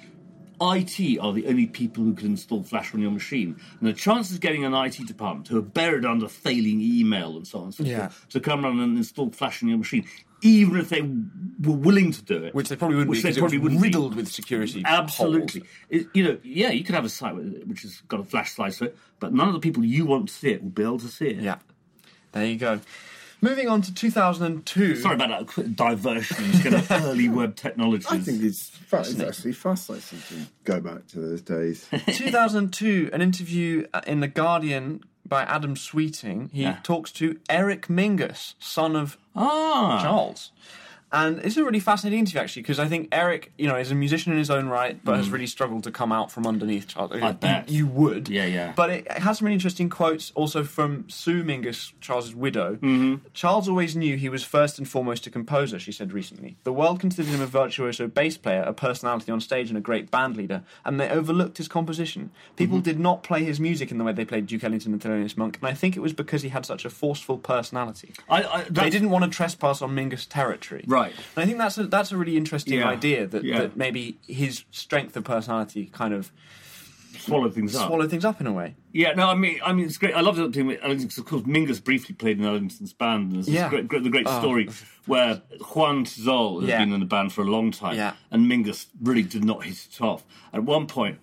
S1: IT are the only people who can install Flash on your machine. And the chances of getting an IT department who are buried under failing email and so on and so
S3: Yeah.
S1: forth to come around and install Flash on your machine, even if they were willing to do it,
S3: which they probably wouldn't
S1: which
S3: be
S1: they probably
S3: was
S1: wouldn't be.
S3: riddled with security.
S1: Absolutely. It- you know, yeah, you could have a site which has got a flash slice to it, but none of the people you want to see it will be able to see it.
S3: Yeah, there you go. Moving on to 2002.
S1: Sorry about that quick diversion into kind of early web technologies.
S2: I think it's, fa- it's actually fascinating to go back to those days.
S3: 2002, an interview uh, in The Guardian by Adam Sweeting. He
S1: Yeah.
S3: talks to Eric Mingus, son of
S1: ah,
S3: Charles. And it's a really fascinating interview, actually, because I think Eric, you know, is a musician in his own right, but has really struggled to come out from underneath Charles.
S1: Mm. I bet.
S3: You, you would.
S1: Yeah, yeah.
S3: But it has some really interesting quotes also from Sue Mingus, Charles's widow. Mm-hmm. Charles always knew he was first and foremost a composer, she said recently. The world considered him a virtuoso bass player, a personality on stage, and a great band leader, and they overlooked his composition. People
S1: Mm-hmm.
S3: did not play his music in the way they played Duke Ellington and Thelonious Monk, and I think it was because he had such a forceful personality.
S1: I, I,
S3: They didn't want to trespass on Mingus territory.
S1: Right.
S3: And I think that's a, that's a really interesting
S1: Yeah.
S3: idea that,
S1: Yeah.
S3: that maybe his strength of personality kind of
S1: swallowed things up.
S3: swallowed things up in a way.
S1: Yeah, no, I mean, I mean, it's great. I love it because, of course, Mingus briefly played in Ellington's band. And there's this
S3: Yeah.
S1: great, great, the great oh. story where Juan Tizol has
S3: Yeah.
S1: been in the band for a long time,
S3: Yeah.
S1: and Mingus really did not hit it off. At one point,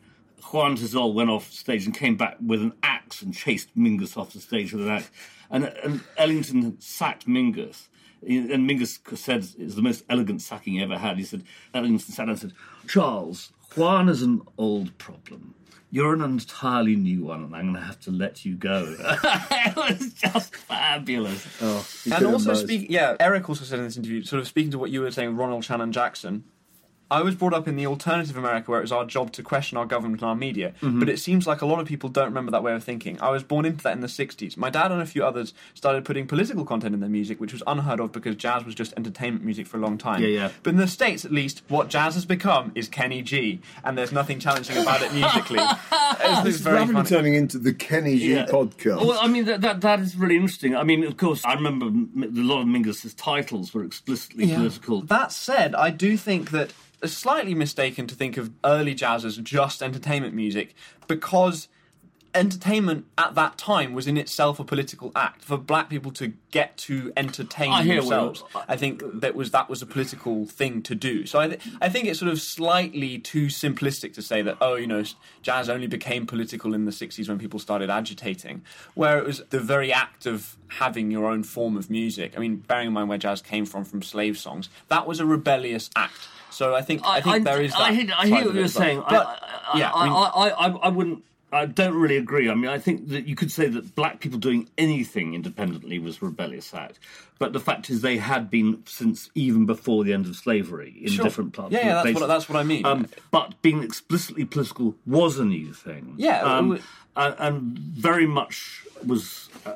S1: Juan Tizol went off stage and came back with an axe and chased Mingus off the stage with an axe. And, and Ellington sacked Mingus. And Mingus said it's the most elegant sacking he ever had. He said, Ellington sat down and said, Charles, Juan is an old problem. You're an entirely new one, and I'm going to have to let you go. it was just fabulous.
S2: Oh,
S3: And also speak, yeah, Eric also said in this interview, sort of speaking to what you were saying, Ronald Shannon Jackson. I was brought up in the alternative America where it was our job to question our government and our media,
S2: Mm-hmm.
S3: but it seems like a lot of people don't remember that way of thinking. I was born into that in the 60s. My dad and a few others started putting political content in their music, which was unheard of because jazz was just entertainment music for a long time.
S1: Yeah, yeah.
S3: But in the States, at least, what jazz has become is Kenny G, and there's nothing challenging about it musically. It's,
S2: This
S3: it's
S2: is
S3: very
S2: rapidly
S3: funny.
S2: turning into the Kenny G
S1: Yeah.
S2: podcast.
S1: Well, I mean, that, that that is really interesting. I mean, of course, I remember a lot of Mingus's titles were explicitly political.
S3: That said, I do think that it's slightly mistaken to think of early jazz as just entertainment music because entertainment at that time was in itself a political act for black people to get to entertain
S1: I
S3: themselves. I think that was that was a political thing to do. So I, th- I think it's sort of slightly too simplistic to say that oh, you know, jazz only became political in the '60s when people started agitating, where it was the very act of having your own form of music. I mean, bearing in mind where jazz came from from slave songs, that was a rebellious act. So I think I, think there is. That
S1: I hear, I hear what you're saying.
S3: But,
S1: I, I,
S3: yeah,
S1: I,
S3: I mean-
S1: I, I, I wouldn't. I don't really agree. I mean, I think that you could say that black people doing anything independently was a rebellious act, but the fact is they had been since even before the end of slavery in
S3: Sure.
S1: different parts.
S3: Yeah,
S1: of
S3: yeah,
S1: the
S3: that's
S1: places.
S3: what- that's what I mean.
S1: Um, but being explicitly political was a new thing.
S3: Yeah,
S1: um,
S3: it
S1: and, and very much was a,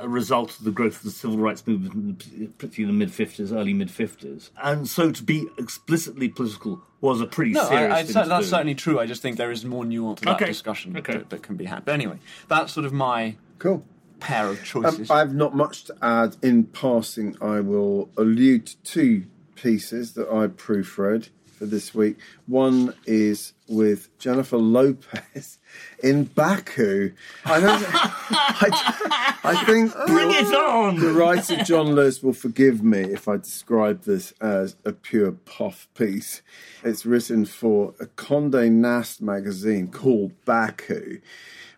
S1: a result of the growth of the civil rights movement, particularly in the mid '50s, early mid '50s. And so to be explicitly political was a pretty
S3: No,
S1: serious
S3: I, I,
S1: thing
S3: cer-
S1: to
S3: that's
S1: do.
S3: certainly true. I just think there is more nuance to that
S1: Okay.
S3: discussion
S1: Okay.
S3: that, that can be had. But anyway, that's sort of my
S2: cool.
S3: pair of
S2: Um,
S3: choices.
S2: I have not much to add. In passing, I will allude to two pieces that I proofread for this week. One is with Jennifer Lopez in Baku. I know. I, I think
S1: Bring it on!
S2: the writer John Lewis will forgive me if I describe this as a pure puff piece. It's written for a Condé Nast magazine called Baku,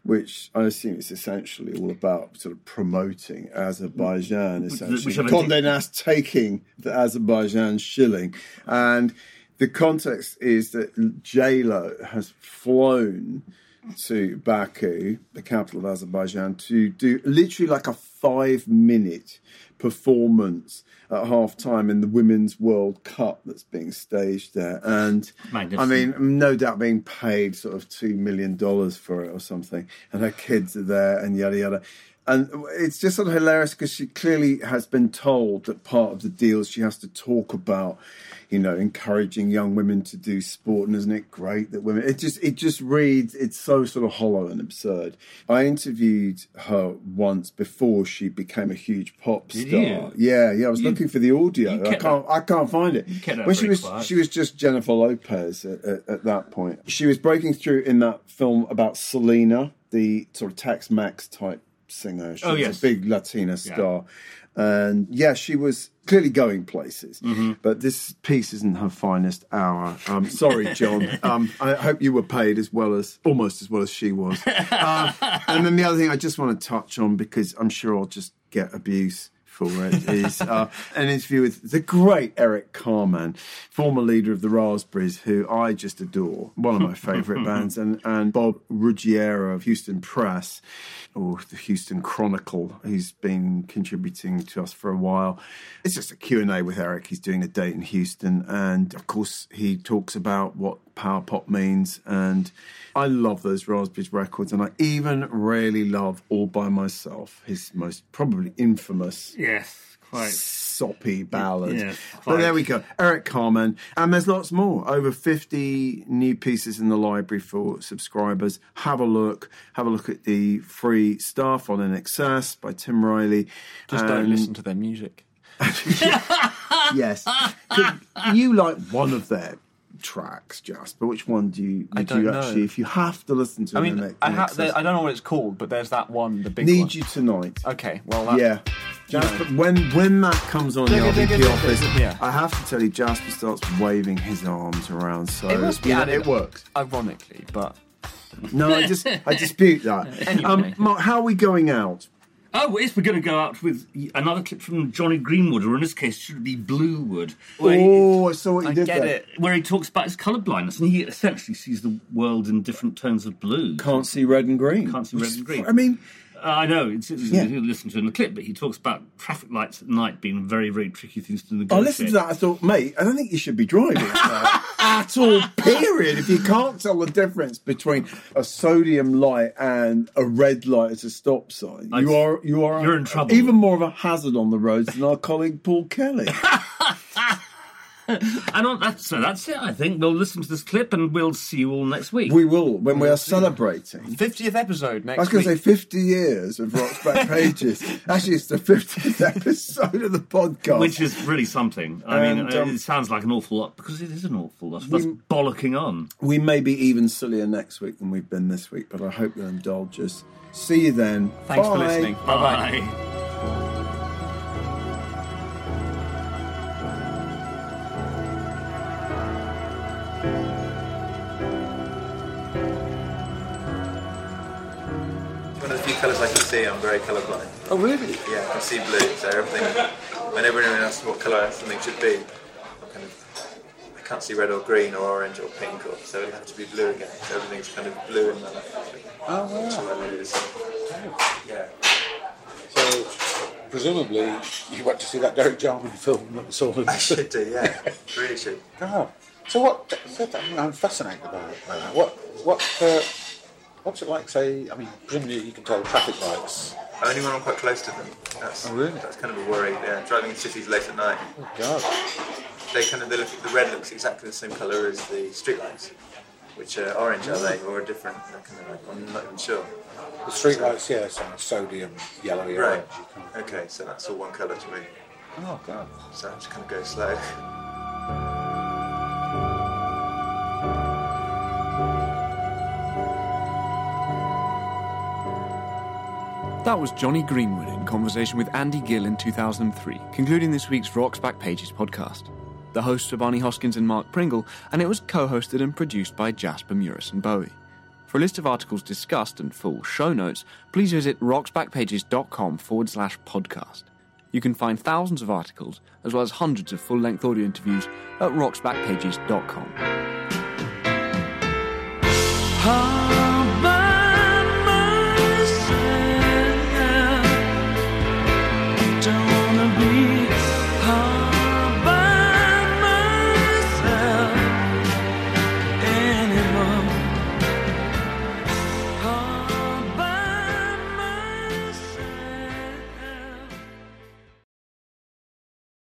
S2: which I assume is essentially all about sort of promoting Azerbaijan. Essentially, Condé Nast taking the Azerbaijan shilling, and the context is that J Lo has flown to Baku, the capital of Azerbaijan, to do literally like a five minute performance at half time in the Women's World Cup that's being staged there. And I mean, no doubt being paid sort of $2 million for it or something. And her kids are there and yada yada. And it's just sort of hilarious because she clearly has been told that part of the deal she has to talk about, you know, encouraging young women to do sport. And isn't it great that women? It just it just reads. It's so sort of hollow and absurd. I interviewed her once before she became a huge pop star.
S1: you?
S2: Yeah, yeah. I was looking for the audio.
S1: you
S2: I can't. I can't find it. when she was
S1: quiet.
S2: she was just Jennifer Lopez at, at, at that point. She was breaking through in that film about Selena, the sort of Tex-Mex type singer. She
S1: Oh,
S2: was
S1: yes.
S2: a big Latina star. And yeah, she was clearly going places.
S1: Mm-hmm.
S2: But this piece isn't her finest hour. Um, sorry, John. um, I hope you were paid as well as, almost as well as she was. Uh, and then the other thing I just want to touch on, because I'm sure I'll just get abuse for it is uh, an interview with the great Eric Carmen, former leader of the Raspberries, who I just adore, one of my favourite bands, and, and Bob Ruggiero of Houston Press, or the Houston Chronicle, who's been contributing to us for a while. It's just a Q&A with Eric. He's doing a date in Houston, and of course he talks about what power pop means, and I love those Raspberries records, and I even really love All By Myself, his most probably infamous
S1: Yes, quite.
S2: soppy ballad.
S1: Yeah,
S2: but there we go. Eric Carmen. And there's lots more. Over 50 new pieces in the library for subscribers. Have a look. Have a look at the free stuff on INXS by Tim Riley.
S3: Just don't listen to their music.
S2: Yes. You like one of their tracks, Jasper. Which one do you? Would you
S3: know.
S2: actually, if you have to listen to
S3: I mean,
S2: an-
S3: I, ha- I don't know what it's called, but there's that one, the big
S2: Need
S3: one.
S2: you tonight.
S3: Okay, well, that,
S2: yeah. Jasper, when when that comes on the
S3: Digga,
S2: RBP
S3: digga,
S2: office,
S3: yeah.
S2: I have to tell you, Jasper starts waving his arms around. So
S3: It must be
S2: you know,
S3: added-
S2: it works.
S3: ironically, but
S2: No, I just I dispute that.
S3: Anyway.
S2: Um, Mark, how are we going out?
S1: Oh, yes, we're going to go out with another clip from Jonny Greenwood, or in this case, should it be Bluewood, where, he,
S2: Oh, I saw what you
S3: I
S2: did
S3: get
S2: there.
S3: it.
S1: where he talks about his colour blindness, and he essentially sees the world in different tones of blue.
S2: Can't see red and green.
S1: Can't see red and green.
S2: I mean,
S1: Uh, I know, it's, it's
S2: Yeah.
S1: you listen to in the clip, but he talks about traffic lights at night being very, very tricky things to negotiate.
S2: I listened to that. I thought, mate, I don't think you should be driving at all. Period. If you can't tell the difference between a sodium light and a red light as a stop sign, you are you are
S1: you're in trouble.
S2: Even more of a hazard on the roads than our colleague Paul Kelly.
S1: And on that, so that's it, I think. We'll listen to this clip and we'll see you all next week.
S2: we will when we are celebrating.
S3: 50th episode next
S2: I was going to say 50 years of Rock's Back Pages. Actually, it's the 50th episode of the podcast.
S1: Which is really something. I mean,
S2: And, um,
S1: it sounds like an awful lot because it is an awful lot. That's bollocking on.
S2: we may be even sillier next week than we've been this week, but I hope you'll indulge us. See you then.
S3: Thanks for
S2: Bye.
S3: listening. Bye bye.
S5: Colours I can see, I'm very colourblind.
S4: Oh, really?
S5: Yeah, I can see blue, so everything. Whenever anyone asks what colour something should be, I'm kind of, I can't see red or green or orange or pink, or so it'll have to be blue again. So everything's kind of blue in my life.
S4: Oh, wow.
S5: Lose. Yeah.
S4: So, presumably, you went to see that Derek Jarman film that was all in
S5: I should do, yeah. really should.
S4: God. So what? So I'm fascinated by, by that. What? What? Uh, what's it like? Say, I mean, presumably you can tell traffic lights.
S5: Only when I'm quite close to them. That's,
S4: Oh, really?
S5: That's kind of a worry. Yeah, driving in cities late at night.
S4: Oh God.
S5: They kind of they look, the red looks exactly the same colour as the streetlights, which are orange, are they, or a different? Kind of like, I'm not even sure.
S4: The street lights, yeah, so sodium, yellowy
S5: Right.
S4: orange.
S5: Okay, so that's all one colour to me.
S4: Oh God.
S5: So I just kind of go slow.
S3: That was Jonny Greenwood in conversation with Andy Gill in 2003, concluding this week's Rock's Backpages podcast. The hosts are Barney Hoskyns and Mark Pringle, and it was co hosted and produced by Jasper Murison and Bowie. For a list of articles discussed and full show notes, please visit rocksbackpages.com forward slash podcast. You can find thousands of articles, as well as hundreds of full length audio interviews, at rocksbackpages.com.
S6: Ah,